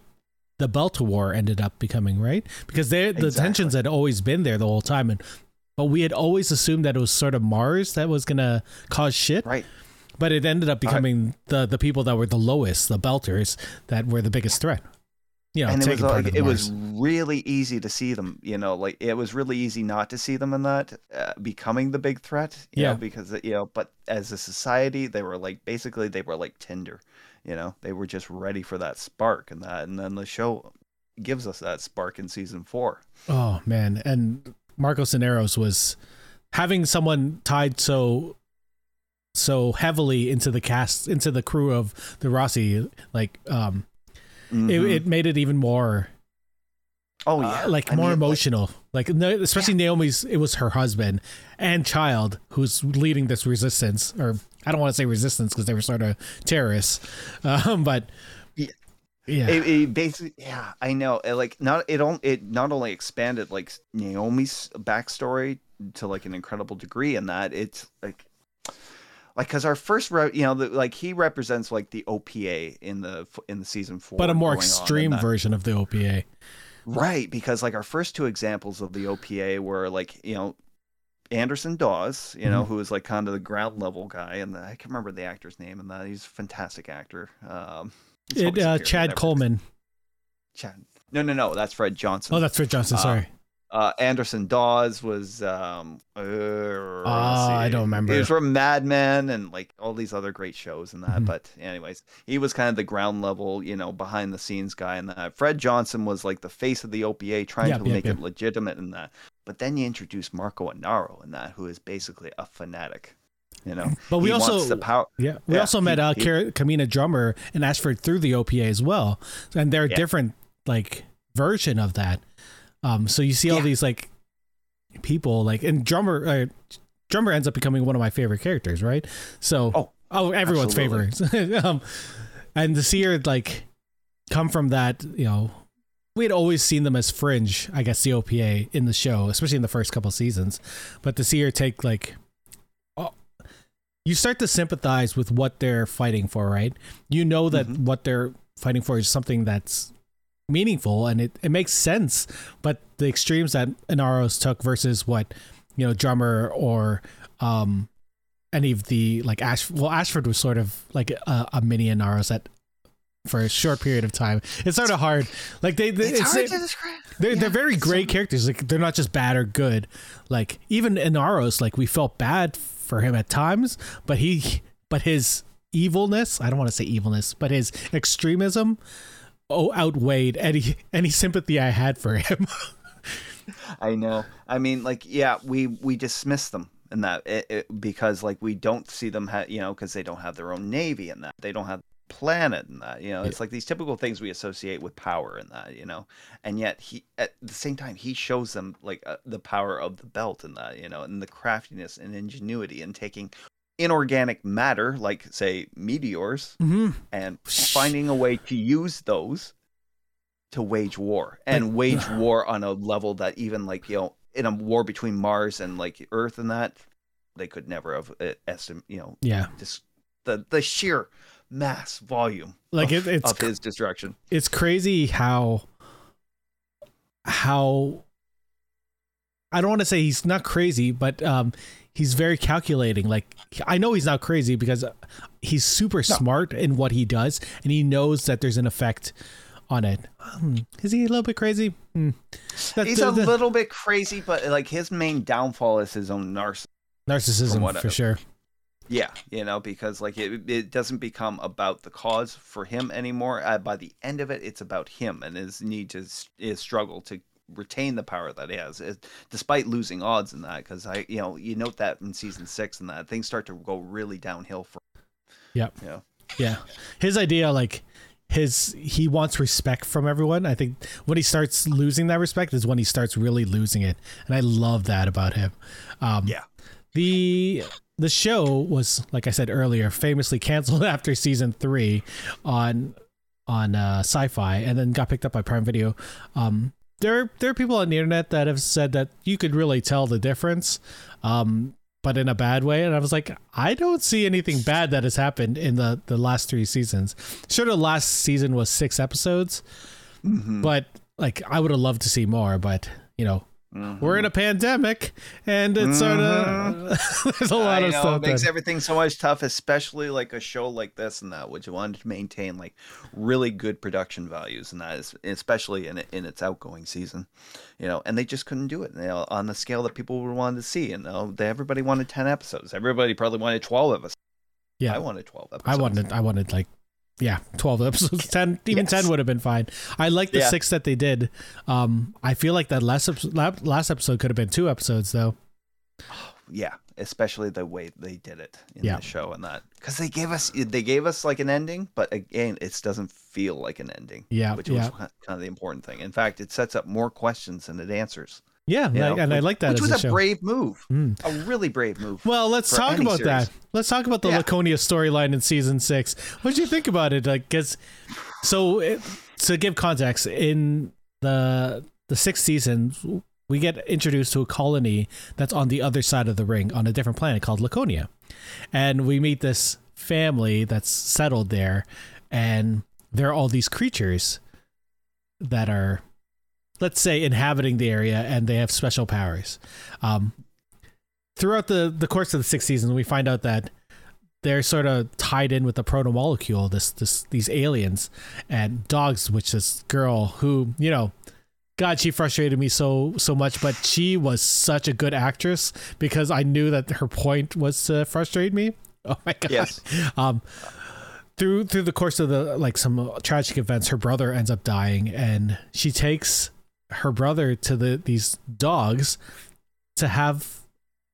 the Belta War ended up becoming, right? Because they, the Exactly. tensions had always been there the whole time, and but we had always assumed that it was sort of Mars that was gonna cause shit. Right. But it ended up becoming the the people that were the lowest, the Belters, that were the biggest threat. You know, and it was like it Mars. was really easy to see them you know like it was really easy not to see them in that uh, becoming the big threat you Yeah. know because you know but as a society they were like basically they were like tinder you know they were just ready for that spark and that and then the show gives us that spark in season four Oh man, and Marco Inaros was having someone tied so so heavily into the cast into the crew of the Roci like um Mhm. it, it made it even more oh uh, yeah, like I more mean, emotional. Like, no, especially Naomi's, it was her husband and child who's leading this resistance, or I don't want to say resistance because they were sort of terrorists, um, but Yeah. yeah, It, it basically, yeah, I know. It, like not it on it not only expanded like Naomi's backstory to like an incredible degree in that it's like like because our first re- you know the, like he represents like the OPA in the in the season four, but a more going on in extreme version of the OPA. Right, because like our first two examples of the OPA were like, you know, Anderson Dawes, you know, Mhm. who was like kind of the ground level guy, and I can't remember the actor's name, and that he's a fantastic actor. Um, It, uh, Chad. Coleman. Chad. No, no, no, that's Fred Johnson. Oh, that's Fred Johnson. Uh, Sorry. uh, Anderson Dawes was um, uh, Ah, I don't remember. He was from Mad Men and like all these other great shows and that. Mhm. But anyways, he was kind of the ground level, you know, behind the scenes guy and that. Fred Johnson was like the face of the OPA, trying Yep, to yep, make yep. it legitimate in that. But then you introduce Marco Inaros in that, who is basically a fanatic. You know, But we he also the power. Yeah, we Yeah, also met he- uh, he- Camina Drummer and Ashford through the OPA as well, and they're a Yeah. different like version of that. Um, so you see all Yeah. these like people like, and Drummer uh, Drummer ends up becoming one of my favorite characters, right? So Oh, oh, everyone's favorite. um, and to see her like come from that, you know. We had always seen them as fringe, I guess, the OPA in the show, especially in the first couple seasons. But to see her take like you start to sympathize with what they're fighting for, right? You know that Mhm. what they're fighting for is something that's meaningful and it, it makes sense. But the extremes that Inaros took versus what, you know, Drummer or um any of the like Ash well, Ashford was sort of like a, a mini Inaros at for a short period of time. It's sort of hard. Like they, they It's, it's, hard to describe. they're Yeah, they're very great so- characters. Like they're not just bad or good. Like even Inaros, like we felt bad for him at times, but he but his evilness, I don't want to say evilness, but his extremism oh outweighed any any sympathy I had for him. I know. I mean, like, yeah, we we dismiss them in that it, it, because like we don't see them, ha- you know, because they don't have their own navy in that they don't have planet in that, you know, it's like these typical things we associate with power and that, you know, and yet he at the same time he shows them like uh, the power of the belt and that, you know, and the craftiness and ingenuity and taking inorganic matter like say meteors mm-hmm. and finding a way to use those to wage war and Like- wage war on a level that even like you know in a war between Mars and like Earth and that they could never have uh, estimate you know Yeah, just the the sheer mass volume like of, it, it's of his destruction. it's crazy how how I don't want to say he's not crazy, but um, he's very calculating. Like I know he's not crazy because he's super smart in what he does, and he knows that there's an effect on it. Hmm, is he a little bit crazy? Hmm. That- He's the- a little bit crazy, but like his main downfall is his own narcissism. narcissism for I- sure. Yeah, you know, because like it, it doesn't become about the cause for him anymore. Uh, by the end of it, it's about him and his need to his struggle to retain the power that he has, it, despite losing odds in that. Because I, you know, you note that in season six and that things start to go really downhill for. Yep. Yeah. Yeah. His idea, like his he wants respect from everyone. I think when he starts losing that respect is when he starts really losing it. And I love that about him. Um Yeah. the the show was, like I said earlier, famously canceled after season three on on uh, Syfy and then got picked up by Prime Video. Um there there are people on the internet that have said that you could really tell the difference. Um but in a bad way. And I was like, I don't see anything bad that has happened in the the last three seasons. Sure, the last season was six episodes, Mhm. but like I would have loved to see more. But you know, Mhm. we're in a pandemic, and it's sort of there's a lot I of know, stuff. it makes that- everything so much tough, especially like a show like this and that, which wanted to maintain like really good production values, and that is especially in in its outgoing season, you know, and they just couldn't do it, you know, on the scale that people would wanted to see, and you know, they, everybody wanted ten episodes, everybody probably wanted twelve of us. Yeah. I wanted twelve episodes. I wanted, I wanted like, yeah, twelve episodes. Ten, even Yes. ten would have been fine. I like the Yeah. six that they did. Um, I feel like that last episode, last episode could have been two episodes though. yeah, especially the way they did it in Yeah. the show and that because they gave us they gave us like an ending, but again, it doesn't feel like an ending. Yeah, which yeah. was kind of the important thing. In fact, it sets up more questions than it answers. Yeah, like- know, and I like that Which as was a show. brave move, Mm. a really brave move. Well, let's talk about series. that. Let's talk about the Yeah. Laconia storyline in season six. What did you think about it? Like, because so it, to give context, in the the sixth season, we get introduced to a colony that's on the other side of the ring on a different planet called Laconia, and we meet this family that's settled there, and there are all these creatures that are let's say inhabiting the area and they have special powers. Um, throughout the the course of the sixth season we find out that they're sort of tied in with the proto molecule this this these aliens and dogs which this girl who you know god she frustrated me so so much but she was such a good actress because i knew that her point was to frustrate me. Oh my god. Yes. um through through the course of the like some tragic events her brother ends up dying and she takes her brother to the these dogs to have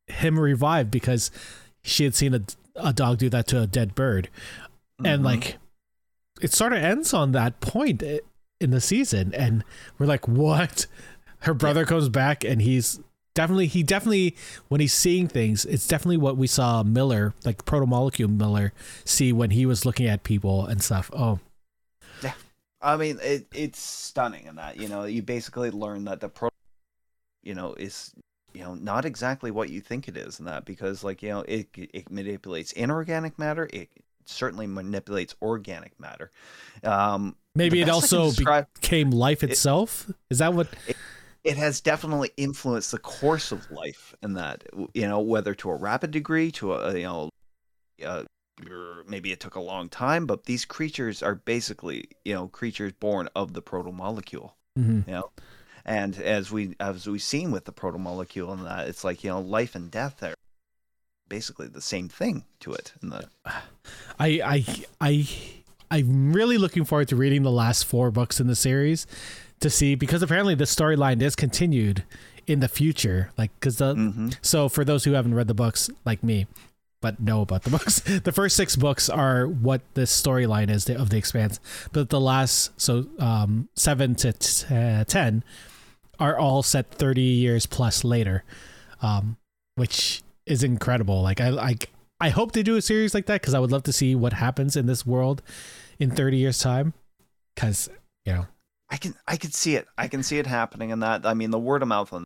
him revived because she had seen a, a dog do that to a dead bird. And Mhm. like it sort of ends on that point in the season. And we're like what? Her brother comes back and he's definitely he definitely when he's seeing things it's definitely what we saw miller like proto molecule miller see when he was looking at people and stuff. Oh I mean, it, it's stunning in that you know you basically learn that the pro, you know, is you know not exactly what you think it is, in that because like you know it it manipulates inorganic matter, it certainly manipulates organic matter. Um, maybe it best I can also describe- became life itself is that what it it has definitely influenced the course of life in that you know whether to a rapid degree to a you know uh, or maybe it took a long time but these creatures are basically you know creatures born of the proto molecule Mhm. you know and as we as we've seen with the proto molecule and that it's like you know life and death are basically the same thing to it and the I I I I'm really looking forward to reading the last four books in the series to see because apparently the storyline is continued in the future. Like because the Mhm. so for those who haven't read the books like me, but know about the books, the first six books are what the storyline is of the Expanse. But the last so um seven to t- uh, ten are all set thirty years plus later, um, which is incredible. Like I like I hope they do a series like that because I would love to see what happens in this world in 30 years time. Because you know, I can I can see it. I can see it happening in that. I mean, the word of mouth on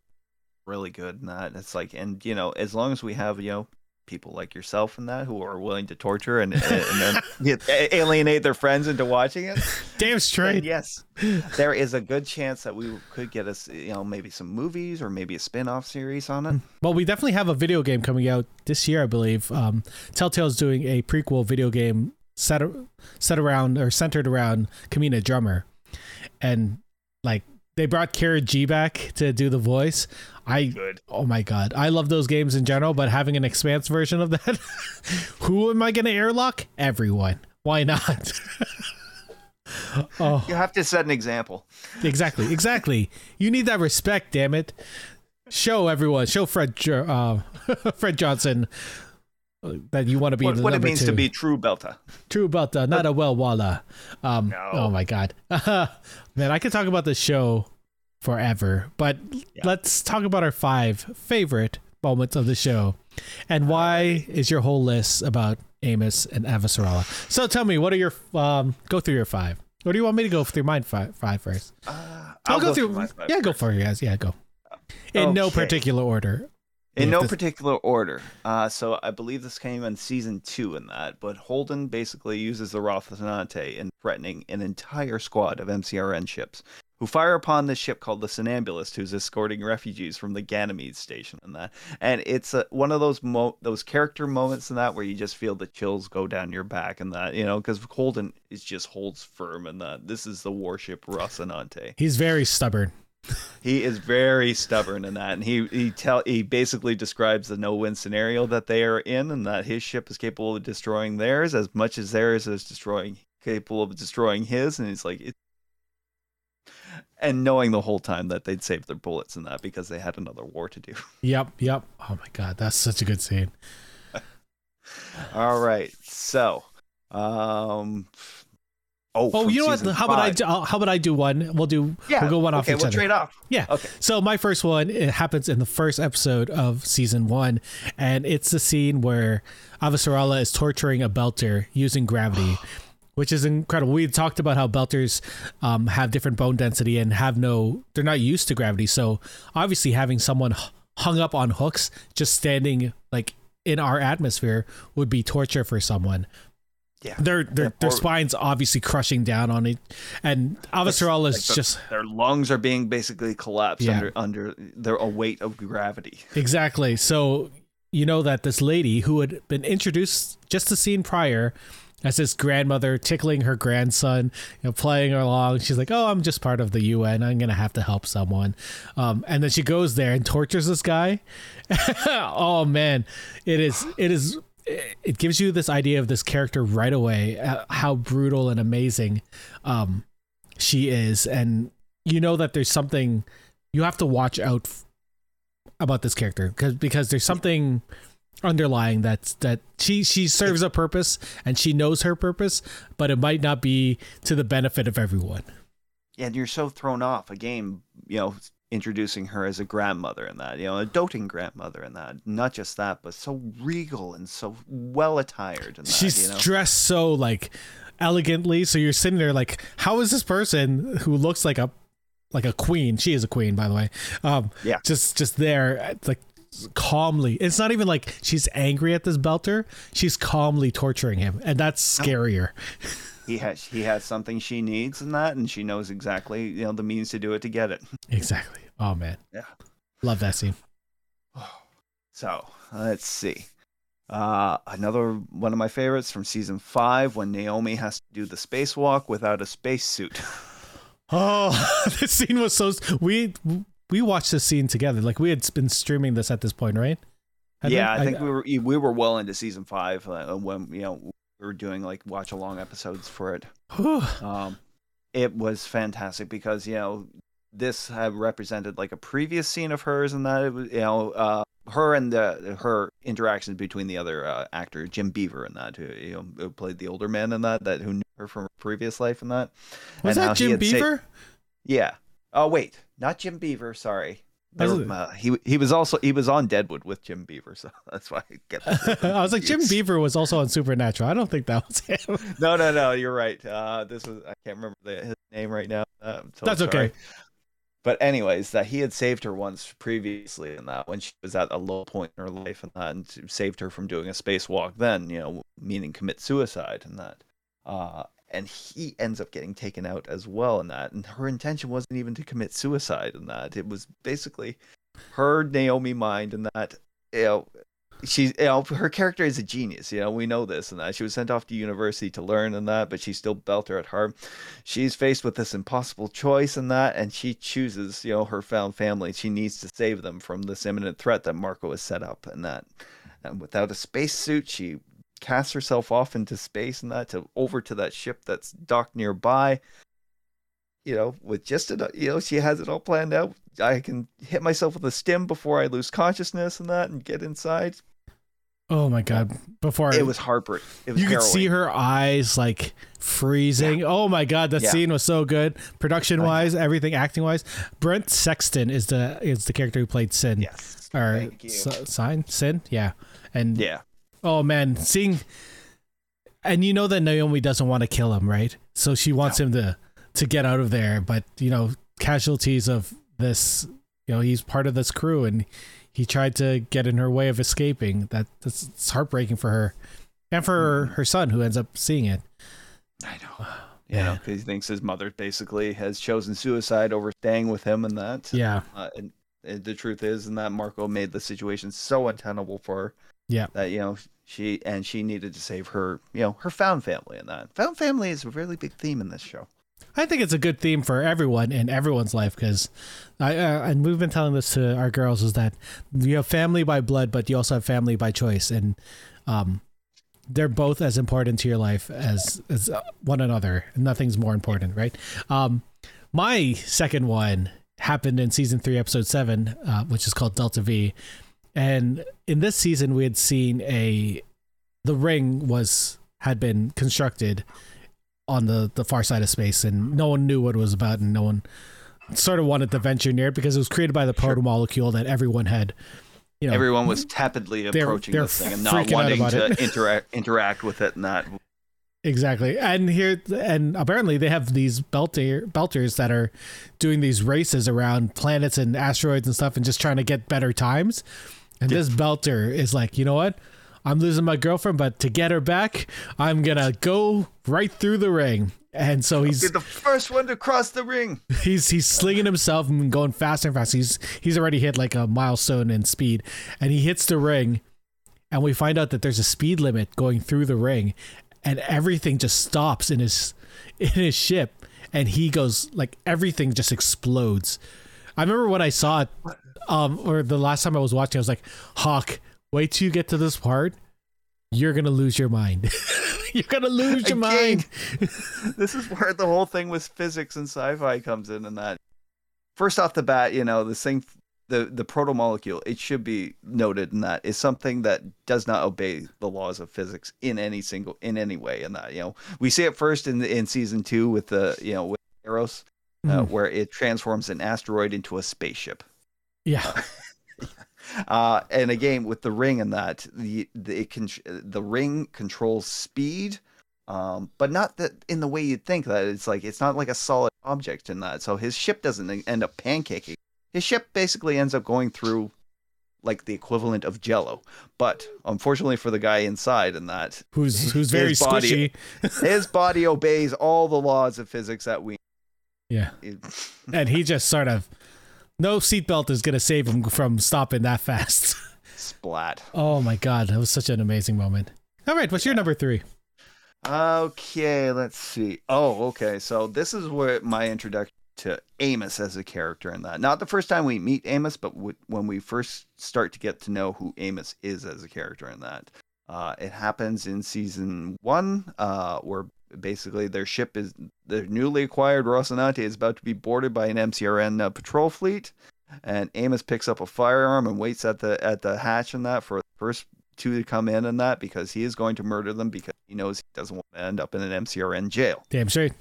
really good in that. It's like, and you know, as long as we have you know people like yourself and that who are willing to torture and and then alienate their friends into watching it, damn then straight. yes, there is a good chance that we could get us you know maybe some movies or maybe a spin-off series on it. Well, we definitely have a video game coming out this year, I believe. Um, Telltale's doing a prequel video game set set around or centered around Camina Drummer, and like they brought Cara Gee back to do the voice. I Good. oh my god, I love those games in general, but having an expanse version of that, who am I going to airlock? Everyone. Why not? oh, You have to set an example. exactly, exactly. You need that respect, damn it. Show everyone, show Fred, uh, Fred Johnson that you want to be What, what it means two. to be true Belta. True that, not a well walla. Um, No. Oh my god, man, I could talk about the show forever, but Yeah. let's talk about our five favorite moments of the show, and why is your whole list about Amos and Avasarala? So tell me, what are your um? Go through your five. Or do you want me to go through mine five, five first? Uh, I'll, go, through. my five yeah, go for it, guys. Yeah, go. In no particular order. In no this- particular order. Uh, so I believe this came in season two in that, but Holden basically uses the Rocinante in threatening an entire squad of MCRN ships, who fire upon this ship called the Somnambulist, who's escorting refugees from the Ganymede station and that. And it's a, one of those mo- those character moments in that where you just feel the chills go down your back and that, you know, because Holden is just holds firm in that this is the warship Rocinante. He's very stubborn. He is very stubborn in that, and he he tell he basically describes the no win scenario that they are in, and that his ship is capable of destroying theirs as much as theirs is destroying capable of destroying his, and he's like, it, and knowing the whole time that they'd save their bullets in that because they had another war to do. Yep, yep. Oh my god, that's such a good scene. All right, so, um, oh, oh, you know what? How about I do, how about I do one? We'll do. Yeah, we'll go one okay, off each we'll other. trade off. Yeah. Okay. So my first one it happens in the first episode of season one, and it's the scene where Avasarala is torturing a belter using gravity. which is incredible. We talked about how belters um, have different bone density and have no, they're not used to gravity. So obviously, having someone hung up on hooks, just standing like in our atmosphere, would be torture for someone. Yeah, their their, yeah, their spines obviously crushing down on it, and Avasarala is like just their lungs are being basically collapsed yeah. under under their a weight of gravity. Exactly. So you know that this lady who had been introduced just the scene prior as this grandmother tickling her grandson, you know, playing along. She's like, "Oh, I'm just part of the UN. I'm gonna have to help someone." Um, and then she goes there and tortures this guy. oh man, it is it is it gives you this idea of this character right away, uh, how brutal and amazing um, she is, and you know that there's something you have to watch out f- about this character because because there's something underlying that that she she serves a purpose and she knows her purpose, but it might not be to the benefit of everyone. And you're so thrown off a game, you know, introducing her as a grandmother and that, you know, a doting grandmother and that. Not just that, but so regal and so well attired. And She's you know? dressed so like elegantly, so you're sitting there like, how is this person who looks like a like a queen? She is a queen, by the way. Um, yeah, just just there, like calmly. It's not even like she's angry at this belter. She's calmly torturing him, and that's scarier. He has he has something she needs in that, and she knows exactly you know the means to do it to get it. Exactly. Oh man. Yeah. Love that scene. So let's see. Uh, another one of my favorites from season five when Naomi has to do the spacewalk without a spacesuit. Oh, this scene was so. We we watched this scene together. Like we had been streaming this at this point, right? Yeah? I think I, we were we were well into season five uh, when you know we were doing like watch along episodes for it. um, it was fantastic because you know this had represented like a previous scene of hers and that it was you know uh, her and the her interactions between the other uh, actor Jim Beaver and that who you know who played the older man in that that who knew her from her previous life and that was and that Jim Beaver? Yeah. Oh wait, not Jim Beaver. Sorry. uh, he he was also he was on Deadwood with Jim Beaver, so that's why I get. I was like Jim Beaver was also on Supernatural. I don't think that was him. no, no, no. You're right. Uh, this was I can't remember the, his name right now. Uh, that's sorry. okay. But anyways, that he had saved her once previously in that when she was at a low point in her life and that, and saved her from doing a spacewalk. Then you know, meaning commit suicide and that. Uh, and he ends up getting taken out as well in that. And her intention wasn't even to commit suicide in that. It was basically her Naomi mind and that you know she's you know her character is a genius you know we know this and that. She was sent off to university to learn and that but she's still belter at heart. She's faced with this impossible choice and that and she chooses you know her found family. She needs to save them from this imminent threat that marco has set up and that and without a spacesuit she casts herself off into space and that to over to that ship that's docked nearby. You know, with just enough, you know, she has it all planned out. I can hit myself with a stim before I lose consciousness and that, and get inside. Oh my god! Before it was heartbreaking. It was you could see her eyes like freezing. Yeah. Oh my god, that yeah. scene was so good, production wise, everything, acting wise. Brent Sexton is the is the character who played Cyn. Yes. Or S- Sign Cyn, yeah, and yeah, Oh man, seeing and you know that Naomi doesn't want to kill him, right? So she wants no. him to to get out of there, but you know, casualties of this, you know, he's part of this crew and he tried to get in her way of escaping. That that's it's heartbreaking for her and for mm. her son who ends up seeing it. I know. Yeah, because he thinks his mother basically has chosen suicide over staying with him, and that. Yeah. Uh, and, and the truth is, and that Marco made the situation so untenable for her yeah. That you know she and she needed to save her you know her found family and that. Found family is a really big theme in this show. I think it's a good theme for everyone in everyone's life because I uh, and we've been telling this to our girls is that you have family by blood, but you also have family by choice, and um, they're both as important to your life as as one another. Nothing's more important, right? Um, My second one happened in season three, episode seven, uh, which is called Delta V. And in this season, we had seen a the ring was had been constructed on the the far side of space, and no one knew what it was about, and no one sort of wanted to venture near it because it was created by the proto molecule that everyone had. You know, Everyone was tepidly They're- approaching they're this thing and not wanting to interact interact with it and that. Exactly. And here and apparently they have these belter belters that are doing these races around planets and asteroids and stuff and just trying to get better times. And this belter is like, you know what? I'm losing my girlfriend, but to get her back, I'm gonna go right through the ring. And so he's the first one to cross the ring. he's he's slinging himself and going faster and faster. He's he's already hit like a milestone in speed, and he hits the ring, and we find out that there's a speed limit going through the ring, and everything just stops in his in his ship, and he goes like everything just explodes. I remember when I saw it, um, or the last time I was watching, I was like, Hawk, wait till you get to this part. You're gonna lose your mind. You're gonna lose your Again. mind. this is where the whole thing with physics and sci-fi comes in and that first off the bat you know this thing the the proto molecule it should be noted in that is something that does not obey the laws of physics in any single in any way in that you know we see it first in in season two with the you know with eros uh, Mhm. where it transforms an asteroid into a spaceship Yeah. uh, and again with the ring and that the, the it can the ring controls speed um, but not that in the way you'd think that it's like it's not like a solid object in that so his ship doesn't end up pancaking his ship basically ends up going through like the equivalent of jello but unfortunately for the guy inside in that Who's who's very body- squishy. his body obeys all the laws of physics that we Yeah. and he just sort of no seatbelt is gonna save him from stopping that fast. splat oh my god, that was such an amazing moment. All right, what's your number three? Okay, let's see. Oh, okay. So this is where my introduction to Amos as a character in that. Not the first time we meet Amos, but w- when we first start to get to know who Amos is as a character in that. Uh, it happens in season one, uh, where basically their ship is their newly acquired Rocinante is about to be boarded by an MCRN uh, patrol fleet, and Amos picks up a firearm and waits at the at the hatch and that for the first two to come in and that because he is going to murder them because he knows he doesn't want to end up in an MCRN jail. Damn straight.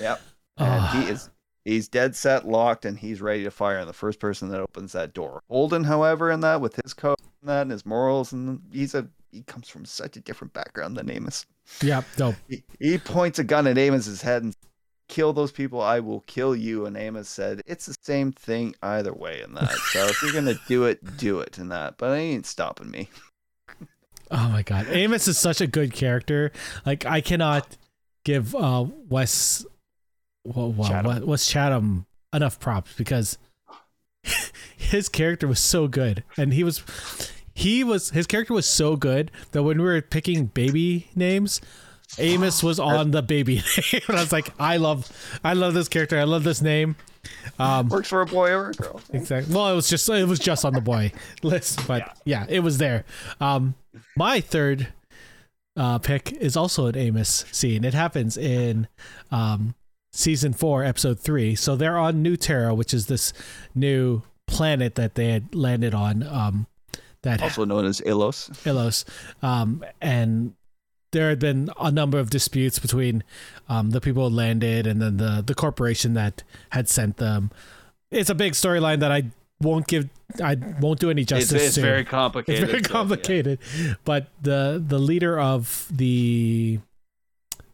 Yep. And Oh, he is he's dead set locked and he's ready to fire on the first person that opens that door. Holden, however, in that with his code and that and his morals and he's a he comes from such a different background than Amos. yeah, dope. He, he points a gun at Amos's head and kill those people, I will kill you. And Amos said, It's the same thing either way in that. So if you're gonna do it, do it in that. But it ain't stopping me. Oh my god, Amos is such a good character. Like I cannot give uh Wes, well, well, Chatham. Wes Chatham enough props because his character was so good, and he was he was his character was so good that when we were picking baby names. Amos was on the baby name, and I was like, "I love, I love this character. I love this name." Um, Works for a boy or a girl. Exactly. Well, it was just it was just on the boy list, but yeah, it was there. Um, my third uh, pick is also an Amos scene. It happens in um, season four, episode three. So they're on New Terra, which is this new planet that they had landed on. Um, that Also known as Ilus. Ilus, um, and there had been a number of disputes between um, the people who landed and then the the corporation that had sent them. It's a big storyline that I won't give. I won't do any justice. it's to. very complicated. It's very complicated. It's yeah. complicated, but the the leader of the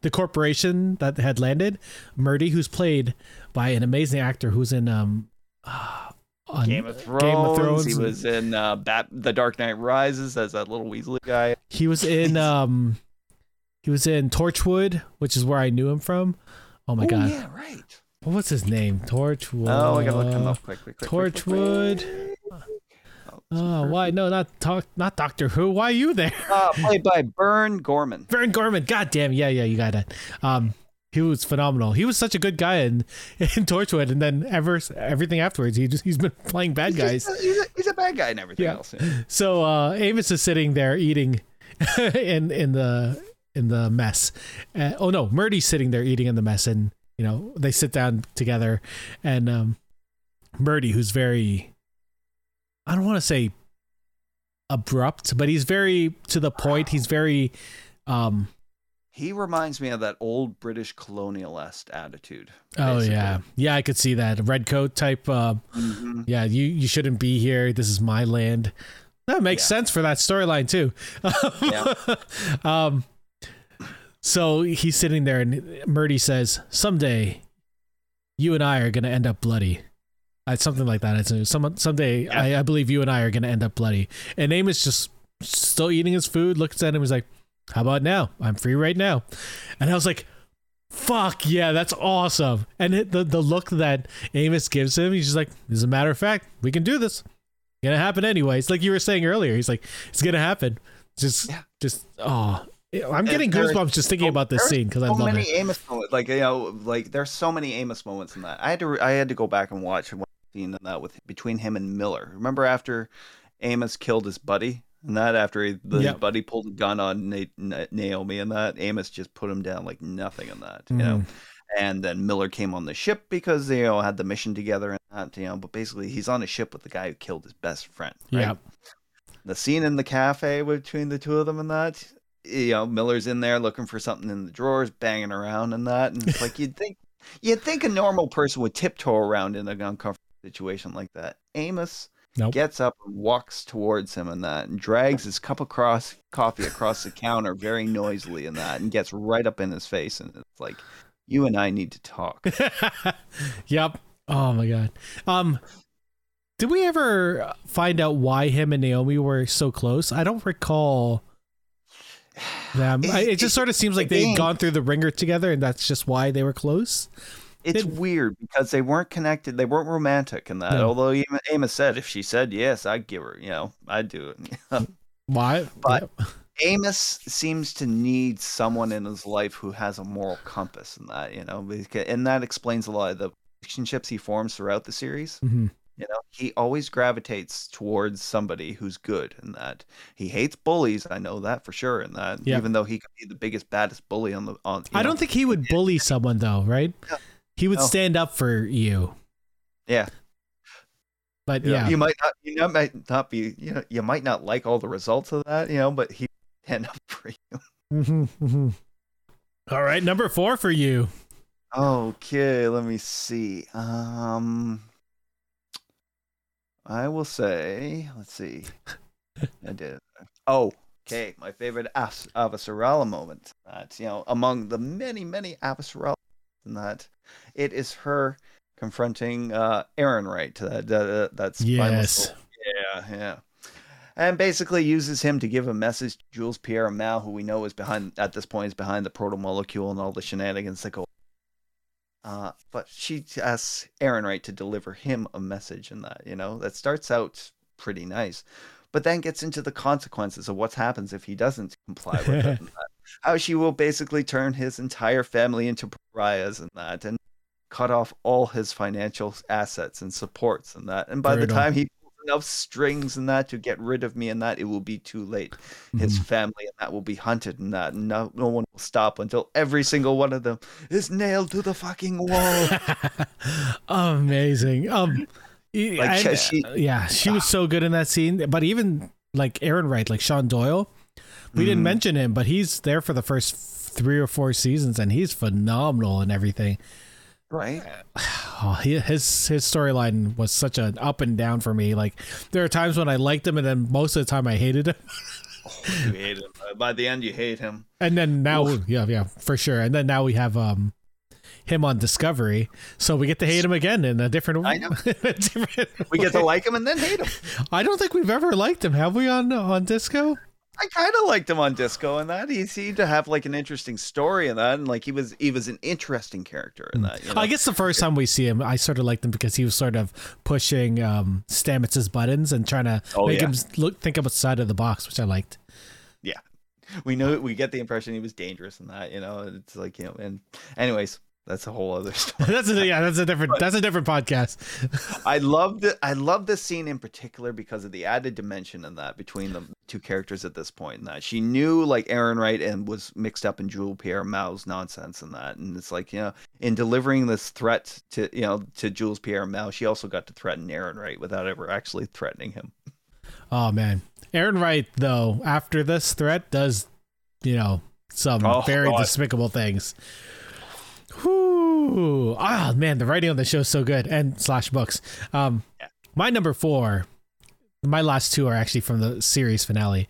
the corporation that had landed, Murtry, who's played by an amazing actor who's in um uh, on Game of Thrones. Game of Thrones. He was in uh, Bat- The Dark Knight Rises as that little Weasley guy. He was in um he was in Torchwood, which is where I knew him from. Oh my Oh, god. yeah, right. What was his name? Torchwood. Oh, I gotta look him up quick, quick, quick, quick, quick, Torchwood. quick. Oh, why? No, not talk not Doctor Who. Why are you there? Uh, played by Burn Gorman. Vern Gorman. God damn. Yeah, yeah, you got it. Um he was phenomenal. He was such a good guy in, in Torchwood, and then ever everything afterwards, he just he's been playing bad He's guys. just- he's, a, he's a bad guy and everything Yeah. else. yeah. So uh, Amos is sitting there eating in in the in the mess. Uh, oh no, Murtry's sitting there eating in the mess, and you know, they sit down together, and um, Murtry, who's very, I don't want to say abrupt, but he's very to the point. He's very, um, He reminds me of that old British colonialist attitude. oh yeah, yeah, I could see that red coat type. Uh, Mhm. yeah, you you shouldn't be here. This is my land. That makes Yeah. sense for that storyline too. Yeah. um, so he's sitting there, and Murtry says, "Someday, you and I are gonna end up bloody." Uh, something like that. It's some someday. Yeah. I, I believe you and I are gonna end up bloody. And Amos just still eating his food, looks at him, he's like, "How about now? I'm free right now." And I was like, "Fuck yeah, that's awesome!" And it, the the look that Amos gives him, he's just like, "As a matter of fact, we can do this. Gonna happen anyway." It's like you were saying earlier. He's like, "It's gonna happen." Just, Yeah. just oh, I'm getting there goosebumps just thinking about this scene because I so love many it. Amos moments. Like you know, like there's so many Amos moments in that. I had to I had to go back and watch one scene in that with between him and Miller. Remember after Amos killed his buddy, and that after he, the Yep. buddy pulled a gun on Na- Na- Naomi, and that Amos just put him down like nothing in that. You Mm. know. And then Miller came on the ship because they you know had the mission together and that you know. But basically, he's on a ship with the guy who killed his best friend. Right? Yeah, the scene in the cafe between the two of them and that you know miller's in there looking for something in the drawers banging around and that and it's like you'd think you'd think a normal person would tiptoe around in an uncomfortable situation like that amos Nope. gets up and walks towards him and that and drags his cup of cross coffee across the counter very noisily and that and gets right up in his face and it's like you and i need to talk yep. Oh my god. Um, did we ever find out why him and Naomi were so close? I don't recall them. I, it just sort of seems like they'd gone through the ringer together, and that's just why they were close. It's It- weird because they weren't connected. They weren't romantic in that. No. Although even Amos said if she said yes, I'd give her. You know, I'd do it. Why? But- Yep. Amos seems to need someone in his life who has a moral compass in that. You know, because, and that explains a lot of the relationships he forms throughout the series. Mhm. You know, he always gravitates towards somebody who's good in that. He hates bullies. I know that for sure. In that, Yeah. even though he could be the biggest, baddest bully on the on. I know, don't think he would bully someone though, right? No. He would No. stand up for you. Yeah. But You know, yeah, you might not, you know, might not be, you know, you might not like all the results of that, you know, but he stand up for you. Mhm, mhm. All right, number four for you. Okay, let me see. Um, I will say, let's see. I did. Oh, okay. My favorite As- Avasarala moment. That you know, among the many, many Avasarala, in that it is her confronting uh, Errinwright. That that that's Yes. Yeah, yeah. And basically uses him to give a message to Jules Pierre Mao, who we know is behind at this point is behind the proto molecule and all the shenanigans that go. Uh, but she asks Errinwright to deliver him a message, and that you know that starts out pretty nice, but then gets into the consequences of what happens if he doesn't comply with it. How she will basically turn his entire family into pariahs and that, and cut off all his financial assets and supports and that. And by Brutal. the time he pulls enough strings and that to get rid of me and that, it will be too late. His Mhm. family and that will be hunted and that, and no, no one will stop until every single one of them is nailed to the fucking wall. Amazing. Um, Like, and, she- yeah, she was so good in that scene. But even like Errinwright, like Shawn Doyle, we didn't Mhm. mention him, but he's there for the first three or four seasons, and he's phenomenal and everything. right? Oh, he, his his storyline was such an up and down for me. Like there are times when I liked him, and then most of the time I hated him. You hate him. Uh, By the end, you hate him. And then now, Oof. yeah, yeah, for sure. And then now we have um him on Discovery, so we get to hate him again in a different. I know. different We get to like him and then hate him. I don't think we've ever liked him, have we? On on Disco? I kind of liked him on Disco and that. He seemed to have like an interesting story in that, and like he was he was an interesting character in that. You know? I guess the first time we see him, I sort of liked him because he was sort of pushing um, Stamets' buttons and trying to Oh, make yeah. him look think outside of the box, which I liked. Yeah, we know we get the impression he was dangerous in that. You know, it's like you know. And anyways, That's a whole other story. that's a, yeah, that's a different that's a different podcast. I love the I love this scene in particular because of the added dimension in that between the two characters at this point. And that she knew like Errinwright and was mixed up in Jules Pierre Mao's nonsense and that. And it's like you know, in delivering this threat to you know to Jules Pierre Mao, she also got to threaten Errinwright without ever actually threatening him. Oh man, Errinwright though after this threat does you know some Oh, very God. despicable things. Whoo! Ah man, the writing on the show is so good and slash books. Um, Yeah. my number four, my last two are actually from the series finale,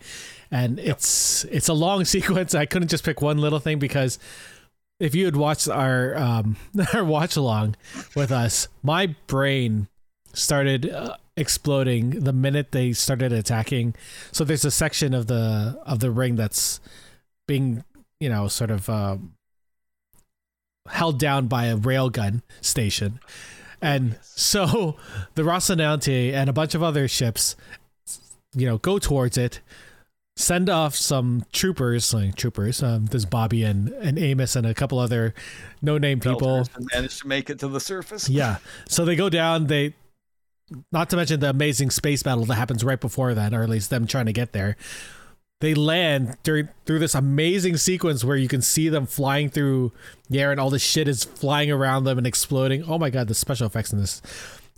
and it's it's a long sequence. I couldn't just pick one little thing because if you had watched our um our watch along with us, my brain started uh, exploding the minute they started attacking. So there's a section of the of the ring that's being you know sort of um, held down by a railgun station. And so the Rocinante and a bunch of other ships, you know, go towards it, send off some troopers, like troopers. Um, there's Bobbie and, and Amos and a couple other no-name people. Managed to make it to the surface. Yeah. So they go down. They, not to mention the amazing space battle that happens right before that, or at least them trying to get there. They land during through this amazing sequence where you can see them flying through the air and all the shit is flying around them and exploding. Oh my god, the special effects in this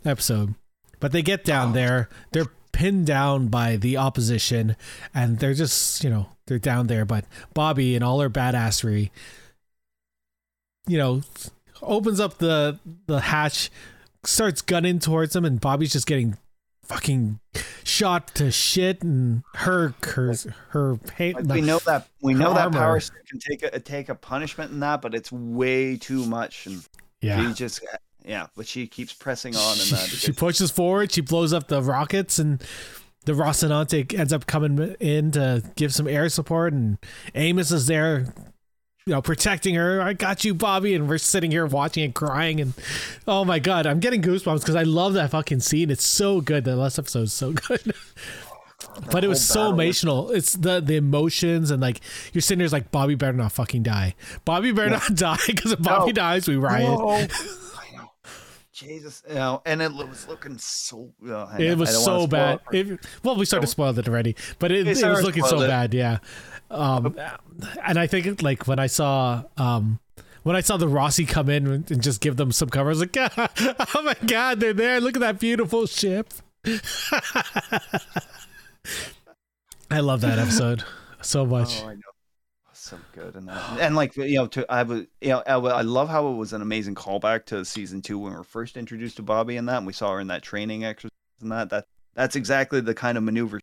episode. But they get down Oh. there. They're pinned down by the opposition and they're just, you know, they're down there. But Bobbie and all her badassery, you know, opens up the the hatch, starts gunning towards them, and Bobbie's just getting fucking shot to shit, and her her her pain. Like, we know that we know that armor. power can take a take a punishment in that, but it's way too much, and yeah. she just yeah. But she keeps pressing on in that. she pushes forward. She blows up the rockets, and the Rocinante ends up coming in to give some air support. And Amos is there, you know, protecting her. I got you, Bobbie. And we're sitting here watching and crying. And oh my god, I'm getting goosebumps because I love that fucking scene. It's so good. The last episode is so good. But it was so emotional. It's the the emotions and like you're sitting there's like Bobbie better not fucking die. Bobbie better not die because if Bobbie No. dies, we riot. Whoa. I know. Jesus, you know, and it was looking so. Uh, It was so bad. it. Well, we started to spoil it already, but it, it was looking so it. bad. Yeah. Um, and I think like when I saw um, when I saw the Roci come in and just give them some cover, I was like, oh my god, they're there! Look at that beautiful ship. I love that episode so much. Oh, I know. So good and and like you know, to I was you know, I, I love how it was an amazing callback to season two when we were first introduced to Bobbie and that, and we saw her in that training exercise and that. That that's exactly the kind of maneuver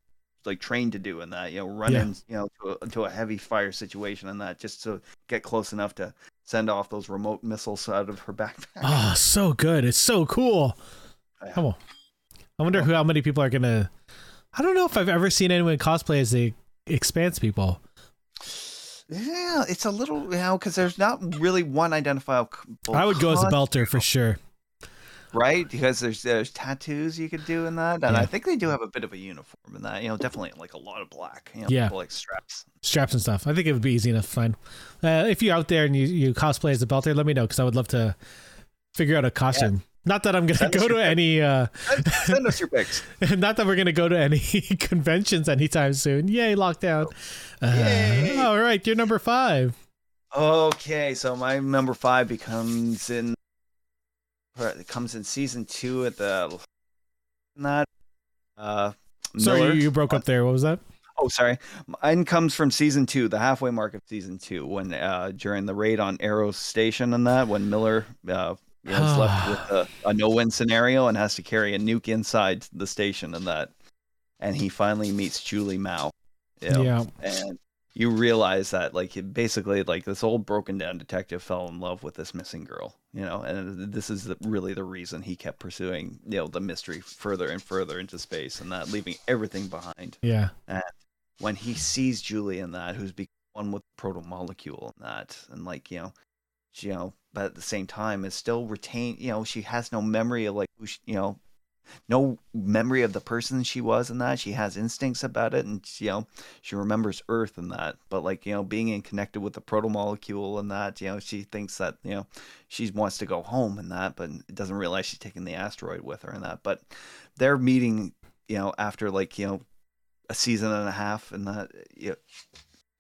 like trained to do in that. You know, running you know to a, to a heavy fire situation and that, just to get close enough to send off those remote missiles out of her backpack. Oh, so good! It's so cool. Yeah. Come on. I wonder who how many people are gonna. I don't know if I've ever seen anyone cosplay as the Expanse people. Yeah, it's a little you know because there's not really one identifiable. I would go as a belter for sure. Right? Because there's there's tattoos you could do in that, and Yeah. I think they do have a bit of a uniform in that. You know, definitely like a lot of black. You know, Yeah. people like straps. straps and stuff. I think it would be easy enough to find. Uh, if you're out there and you, you cosplay as a belter, let me know because I would love to figure out a costume. Not that I'm gonna Send go to pic. any. Uh, Send- us your pics. not that we're gonna go to any conventions anytime soon. Yay, lockdown! Uh, Yay. All right, you're number five. Okay, so my number five becomes in. It comes in season two at the. Not. Uh, Sorry, you, Miller. you broke up there. What was that? Oh, sorry. Mine comes from season two, the halfway mark of season two, when uh, during the raid on Arrow Station and that, when Miller uh, is left with a, a no-win scenario and has to carry a nuke inside the station and that, and he finally meets Julie Mao. you know, Yeah. and you realize that like basically like this old broken down detective fell in love with this missing girl you know and this is the, really the reason he kept pursuing you know the mystery further and further into space and not leaving everything behind Yeah. And when he sees Julie in that, who's become one with proto molecule in that, and like you know, she, you know, but at the same time is still retained. You know, she has no memory of like who she, you know, no memory of the person she was and that. She has instincts about it and you know she remembers earth and that. But like you know being in connected with the proto molecule and that you know she thinks that you know she wants to go home and that but doesn't realize she's taking the asteroid with her and that. But they're meeting you know after like you know a season and a half and that you know,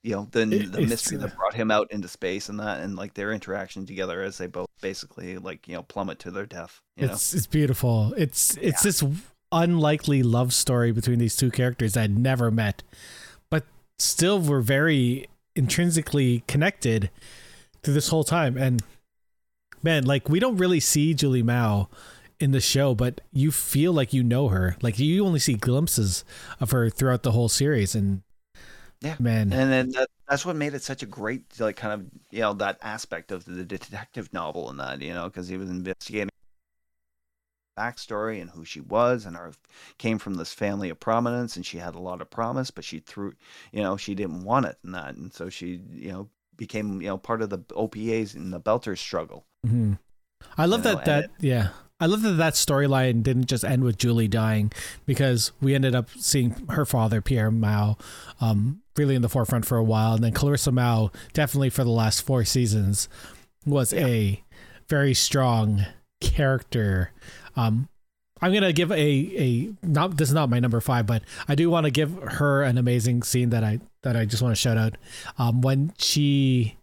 you know the, It- the mystery that brought him out into space and that and like their interaction together as they both basically like you know plummet to their death you know It's it's beautiful. It's it's this unlikely love story between these two characters that I'd never met, but still were very intrinsically connected through this whole time. And man, like we don't really see Julie Mao in the show, but you feel like you know her. Like you only see glimpses of her throughout the whole series, and Yeah. man, and then that, that's what made it such a great like kind of you know that aspect of the detective novel and that you know because he was investigating backstory and who she was and her came from this family of prominence and she had a lot of promise but she threw you know she didn't want it and that and so she you know became you know part of the OPAs in the Belters struggle mm-hmm. I love You know, that that yeah. I love that that storyline didn't just end with Julie dying because we ended up seeing her father Pierre Mao um, really in the forefront for a while, and then Clarissa Mao definitely for the last four seasons was a very strong character. Um, I'm gonna give a a not this is not my number five, but I do want to give her an amazing scene that I that I just want to shout out. Um, when she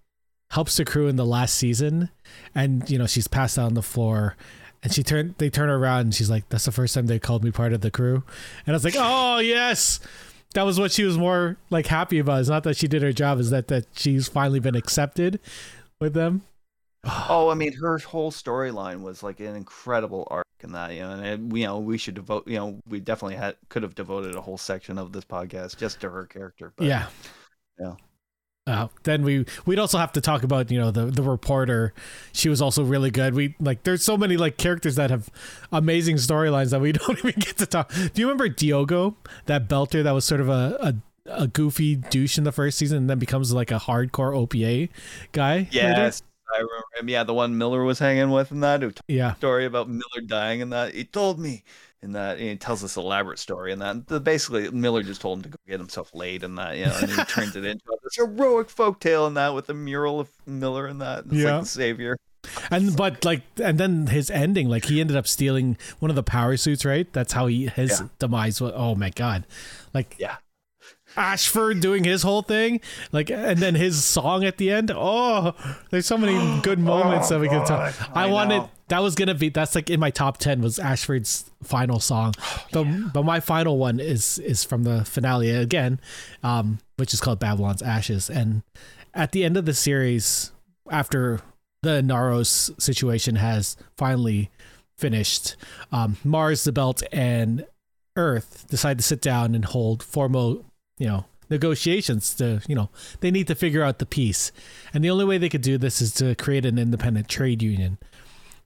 helps the crew in the last season, and you know she's passed out on the floor, and she turned they turn her around and she's like, "That's the first time they called me part of the crew," and I was like, "Oh yes." That was what she was more like happy about. It's not that she did her job; is that that she's finally been accepted with them. Oh, I mean, her whole storyline was like an incredible arc in that, you know, and it, you know, we should devote, you know, we definitely had could have devoted a whole section of this podcast just to her character. But yeah Yeah. Uh, then we we'd also have to talk about you know the the reporter. She was also really good. We like there's so many like characters that have amazing storylines that we don't even get to talk. Do you remember diogo? That belter that was sort of a, a a goofy douche in the first season and then becomes like a hardcore opa guy later? yes, I remember him. Yeah, the one Miller was hanging with in that who yeah. story about Miller dying and that. He told me in that and he tells this elaborate story and that the, basically Miller just told him to go get himself laid and that, you know, and he turns it into this heroic folktale and that with a mural of Miller and that. It's Yeah. like the savior. and but like and then his ending like he ended up stealing one of the power suits right that's how he his Yeah. demise was oh my god like Yeah. Ashford doing his whole thing, like, and then his song at the end. Oh, there's so many good moments that we can talk. Oh, I, I wanted know. That was gonna be that's like in my top ten was Ashford's final song, but but my final one is is from the finale again, um, which is called Babylon's Ashes, and at the end of the series, after the Naros situation has finally finished, um, Mars, the Belt, and Earth decide to sit down and hold formal, you know, negotiations to, you know, they need to figure out the peace. And the only way they could do this is to create an independent trade union.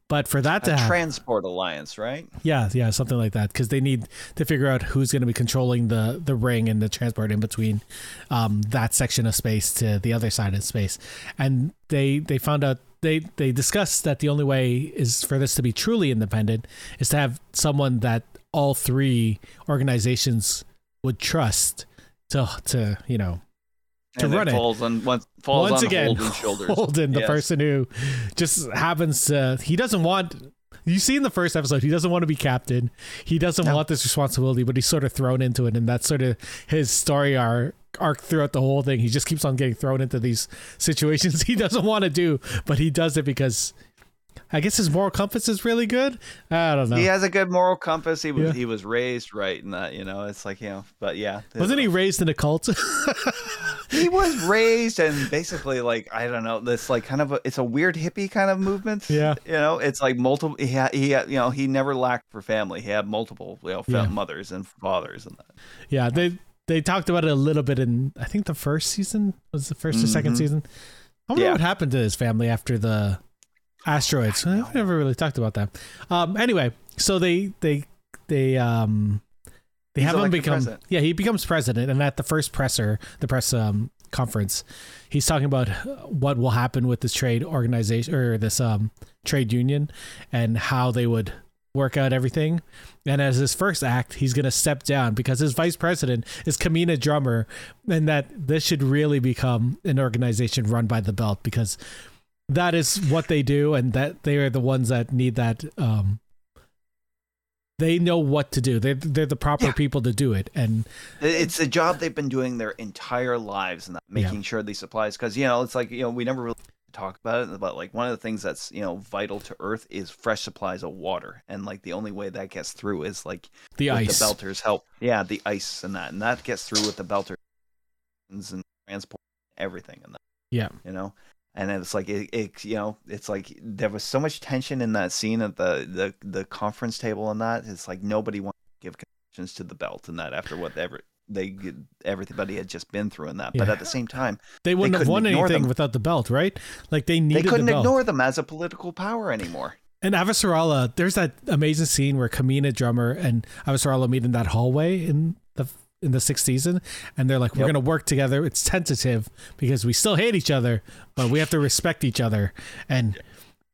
But for that to happen, transport alliance, right? yeah, yeah, something like that, because they need to figure out who's going to be controlling the the ring and the transport in between um, that section of space to the other side of space. And they they found out they they discussed that the only way is for this to be truly independent is to have someone that all three organizations would trust to to you know to and run it it. falls on once falls once on again Holden's shoulders. Holden, the Yes. person who just happens to he doesn't want you see in the first episode he doesn't want to be captain he doesn't No. want this responsibility but he's sort of thrown into it and that's sort of his story arc arc throughout the whole thing he just keeps on getting thrown into these situations he doesn't want to do but he does it because i guess his moral compass is really good i don't know He has a good moral compass. He was Yeah. he was raised right in that, you know. It's like you know, but yeah, wasn't he raised in a cult He was raised and basically like I don't know this like kind of a, it's a weird hippie kind of movement. Yeah. you know, it's like multiple. He had he had, you know he never lacked for family. He had multiple you know Yeah. mothers and fathers and that. yeah they they talked about it a little bit in i think the first season was the 1st or second Mhm. season i wonder Yeah. what happened to his family after the asteroids I've never really talked about that um anyway so they they they um they He's have him become president. yeah he becomes president and at the first presser the press um conference he's talking about what will happen with this trade organization or this um trade union and how they would work out everything. And as his first act, he's going to step down because his vice president is Camina Drummer, and that this should really become an organization run by the belt because that is what they do, and that they are the ones that need that. Um, they know what to do. They're they're the proper Yeah. people to do it, and It's a job they've been doing their entire lives, and that Yeah. making sure these supplies. Because you know, it's like you know, we never really talk about it, but like one of the things that's you know vital to Earth is fresh supplies of water, and like the only way that gets through is like the ice. the belters help. Yeah, the ice and that, and that gets through with the belters and transport everything and that. Yeah. you know. And it's like it, it, you know, it's like there was so much tension in that scene at the the the conference table and that. It's like nobody wanted to give concessions to the belt and that after whatever they everybody had just been through and that. But at the same time, They wouldn't have won anything them. without the belt, right? Like they needed they couldn't the ignore them as a political power anymore. And Avasarala, there's that amazing scene where Camina Drummer and Avasarala meet in that hallway in the in the sixth season, and they're like, "We're Yep. gonna work together." It's tentative because we still hate each other, but we have to respect each other. And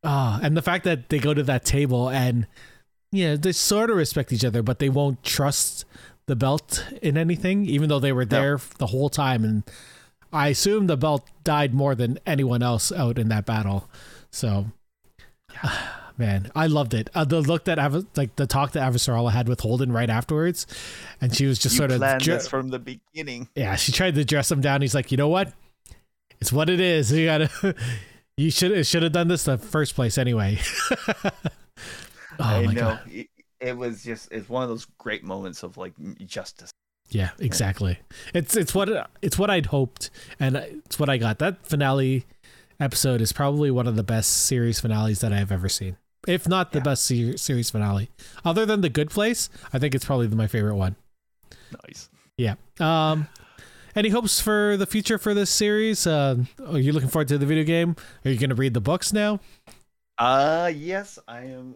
ah, and the fact that they go to that table and yeah, they sort of respect each other, but they won't trust the belt in anything, even though they were there the whole time. And I assume the belt died more than anyone else out in that battle. So man i loved it. Uh, the look that like the talk that Avasarala had with holden right afterwards and she was just you sort of this from the beginning. yeah she tried to dress him down. He's like you know what? It's what it is. You gotta you should should have done this the first place anyway. Oh I my know. god. It, it was just it's one of those great moments of like justice. yeah exactly. It's it's what it's what i'd hoped and it's what i got. That finale episode is probably one of the best series finales that i've ever seen if not the Yeah. best se- series finale other than the good place i think it's probably my favorite one Nice. Yeah. Um, any hopes for the future for this series? Uh, are you looking forward to the video game? Are you going to read the books now? Uh yes, I am.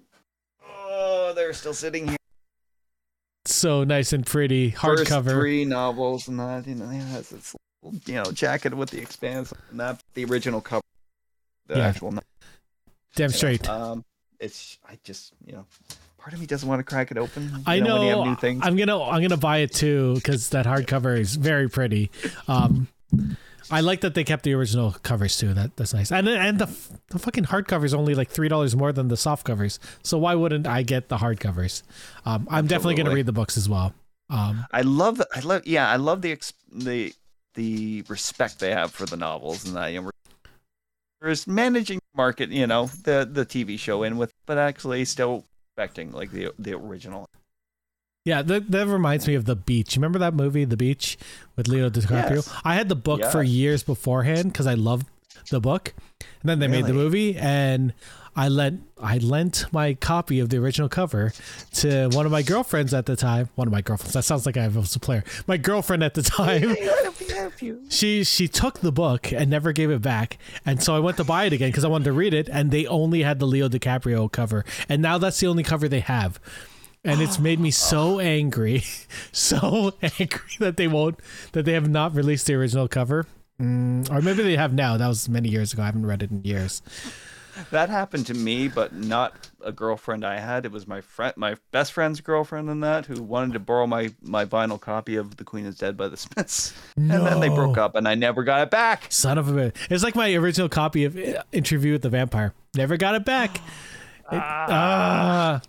Oh, they're still sitting here. So nice and pretty, First hardcover. three novels and that. You know, it has its little, you know jacket with the expanse, and that the original cover, the Yeah. actual. no- Damn you know, straight. Um, it's I just you know, part of me doesn't want to crack it open. you I know. have new things. I'm gonna I'm gonna buy it too because that hardcover is very pretty. Um, I like that they kept the original covers too. That that's nice. And and the the fucking hardcover is only like three dollars more than the soft covers. So why wouldn't I get the hardcovers? Um, I'm definitely gonna read the books as well. Um, I love I love yeah I love the ex- the the respect they have for the novels and that you know there's managing market you know the the TV show in with but actually still respecting like the the original Yeah, that, that reminds me of The Beach. Remember that movie, The Beach, with Leo DiCaprio? Yes. I had the book for years beforehand because I loved the book, and then they made the movie, and I lent I lent my copy of the original cover to one of my girlfriends at the time. One of my girlfriends. That sounds like I was a player. My girlfriend at the time. She she took the book and never gave it back, and so I went to buy it again because I wanted to read it, and they only had the Leo DiCaprio cover, and now that's the only cover they have, and it's made me so angry, so angry that they won't that they have not released the original cover, mm, or maybe they have now. That was many years ago. I haven't read it in years. That happened to me but not a girlfriend I had it was my friend my best friend's girlfriend and that who wanted to borrow my my vinyl copy of The Queen is Dead by the Smiths no. and then they broke up and I never got it back Son of a bitch. It's like my original copy of uh, Interview with the Vampire. Never got it back. It- ah.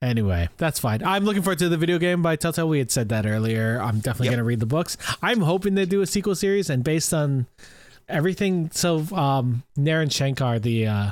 Anyway, that's fine. I'm looking forward to the video game by Telltale. We had said that earlier. I'm definitely Yep. going to read the books. I'm hoping they do a sequel series, and based on everything, so um, Naren Shankar, the uh,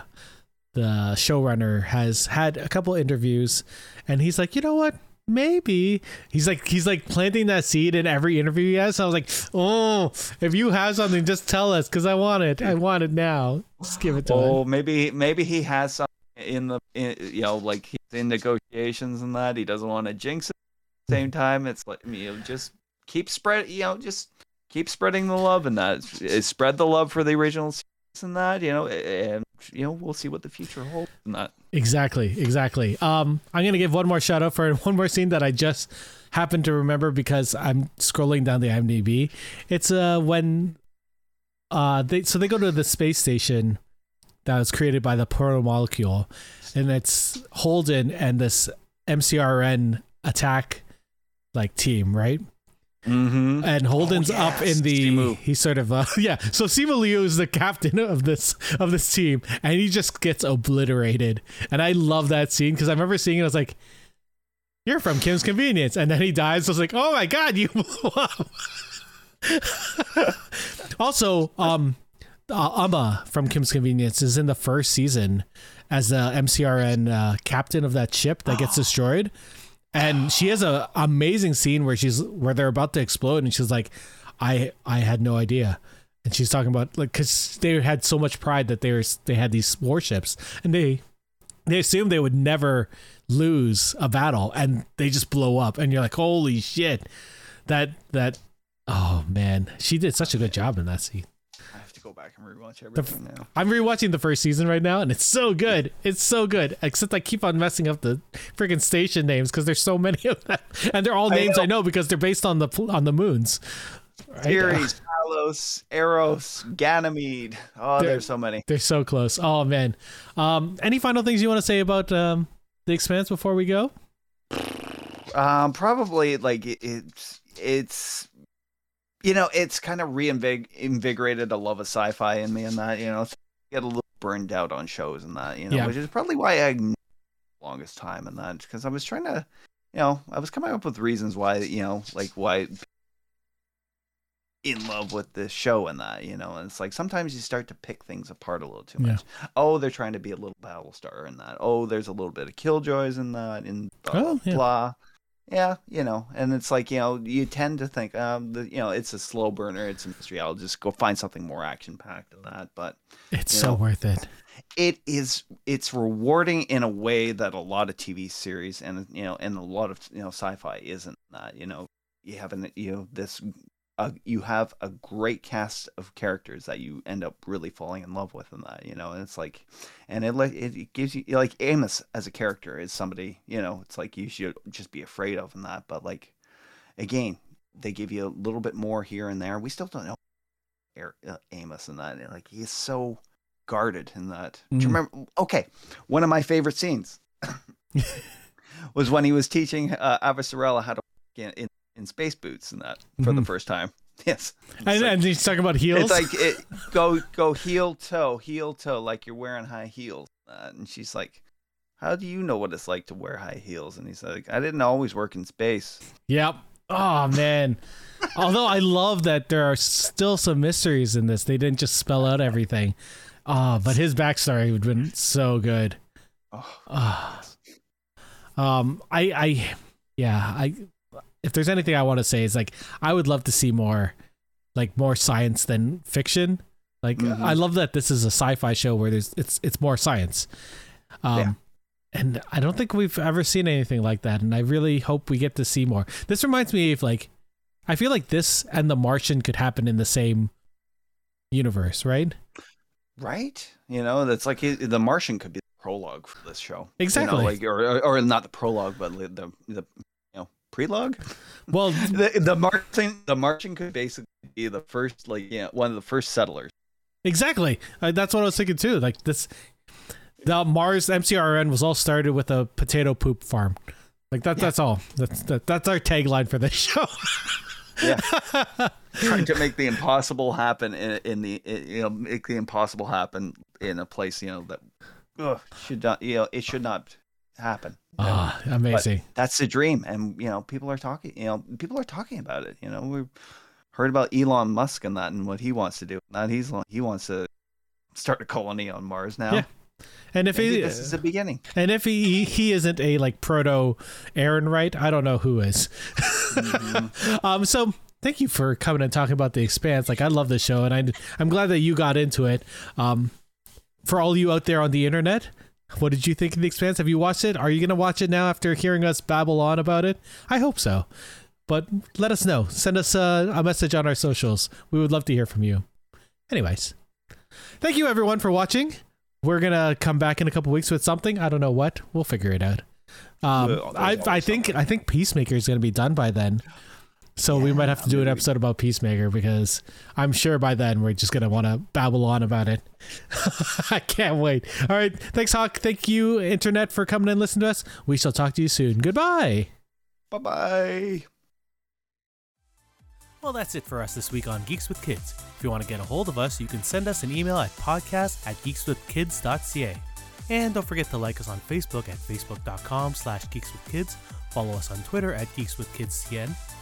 the showrunner, has had a couple interviews, and he's like, you know what? Maybe he's like he's like planting that seed in every interview he has. So I was like, oh, if you have something, just tell us because I want it. I want it now. Just give it to me. Oh, him. maybe maybe he has something in the in, you know like he's in negotiations and that he doesn't want to jinx it. At the same time, it's like you know just keep spread you know just keep spreading the love and that Uh, spread the love for the original series and that you know and you know we'll see what the future holds and that. Exactly, exactly. Um, I'm gonna give one more shout out for one more scene that I just happened to remember because I'm scrolling down the IMDb. It's uh when uh they so they go to the space station that was created by the protomolecule, and it's Holden and this MCRN attack like team, right? Mm-hmm. And Holden's Oh, up in the Simu. he's sort of uh, yeah. So Simu Liu is the captain of this of this team, and he just gets obliterated. And I love that scene because I remember seeing it. I was like, "You're from Kim's Convenience," and then he dies. So I was like, "Oh my god, you!" blew also, um, uh, Amma from Kim's Convenience is in the first season as the MCRN uh, captain of that ship that gets destroyed, and she has a amazing scene where she's where they're about to explode, and she's like, "I I had no idea." And she's talking about like because they had so much pride that they were they had these warships, and they they assumed they would never lose a battle, and they just blow up, and you're like, "Holy shit!" That that oh man, she did such a good job in that scene. I to go back and rewatch everything now. I'm rewatching the first season right now, and it's so good. It's so good. Except I keep on messing up the freaking station names because there's so many of them, and they're all names I know. know because they're based on the on the moons. Right? Ares, Talos, Eros, Ganymede. Oh, There- there's so many. They're so close. Oh man. Um, any final things you want to say about um, the Expanse before we go? Um, probably like it, it's it's you know it's kind of reinvigorated a love of sci-fi in me, and that you know get a little burned out on shows and that you know, Yeah. which is probably why I the longest time and that because I was trying to, you know, I was coming up with reasons why you know like why in love with this show and that you know and it's like sometimes you start to pick things apart a little too Yeah. much oh they're trying to be a little battlestar in that oh there's a little bit of killjoys in that and blah Oh, yeah. blah yeah you know and it's like you know you tend to think um the, you know it's a slow burner it's a mystery i'll just go find something more action packed than that but It's so know, worth it. it is it's rewarding in a way that a lot of TV series and you know and a lot of you know sci-fi isn't that you know you have an you know this uh, you have a great cast of characters that you end up really falling in love with in that you know and it's like and it like it, gives you like Amos as a character is somebody you know it's like you should just be afraid of in that but like again they give you a little bit more here and there we still don't know uh, Amos and that like he's so guarded in that. Do Mm. you remember? Okay, one of my favorite scenes was when he was teaching uh, Avasarala how to in, in, space boots and that for the Mhm. first time. Yes, It's And, like- and he's talking about heels. it's like it, go go heel toe heel toe like you're wearing high heels. Uh, and she's like, "How do you know what it's like to wear high heels?" And he's like, "I didn't always work in space." Yep. Oh man. Although I love that there are still some mysteries in this. They didn't just spell out everything. Oh, but his backstory would have been so good. Oh, Ah. Um, I, I, yeah, I. If there's anything I want to say is like I would love to see more, like more science than fiction. Like Mhm. I love that this is a sci-fi show where there's it's it's more science. Um, Yeah. and I don't think we've ever seen anything like that, and I really hope we get to see more. This reminds me of like, I feel like this and The Martian could happen in the same universe, right? right? You know, that's like the Martian could be the prologue for this show. You know, Exactly. like or or not the prologue, but the the, you prelogue. Well, the the Martian the Martian could basically be the first like yeah one of the first settlers. Exactly. Uh, that's what I was thinking too. Like this, the Mars MCRN was all started with a potato poop farm. Like that. That's all. That's that, that's our tagline for this show. Yeah, trying to make the impossible happen in, in the in, you know make the impossible happen in a place you know that ugh, should not you know it should not happen. Ah, amazing. That's the dream, and you know people are talking. You know people are talking about it. You know we've heard about Elon Musk and that and what he wants to do. Now he's he wants to start a colony on Mars now. Yeah. And if Maybe he this is the beginning. and if he he isn't a like proto Errinwright, I don't know who is. um. So thank you for coming and talking about the Expanse. Like I love this show, and I I'm glad that you got into it. Um, for all you out there on the internet. What did you think of The Expanse? Have you watched it? Are you going to watch it now after hearing us babble on about it? I hope so. But let us know. Send us a, a message on our socials. We would love to hear from you. Anyways, thank you everyone for watching. We're going to come back in a couple weeks with something. I don't know what. We'll figure it out. Um, I, I think. I think Peacemaker is going to be done by then. So we might have to do an episode about Peacemaker because I'm sure by then we're just gonna want to babble on about it. I can't wait. All right, thanks Hawk. Thank you Internet for coming and listening to us. We shall talk to you soon. Goodbye. Bye bye. Well, that's it for us this week on Geeks with Kids. If you want to get a hold of us, you can send us an email at podcast at geekswithkids.ca. And don't forget to like us on Facebook at facebook.com slash geekswithkids. Follow us on Twitter at geekswithkidscn.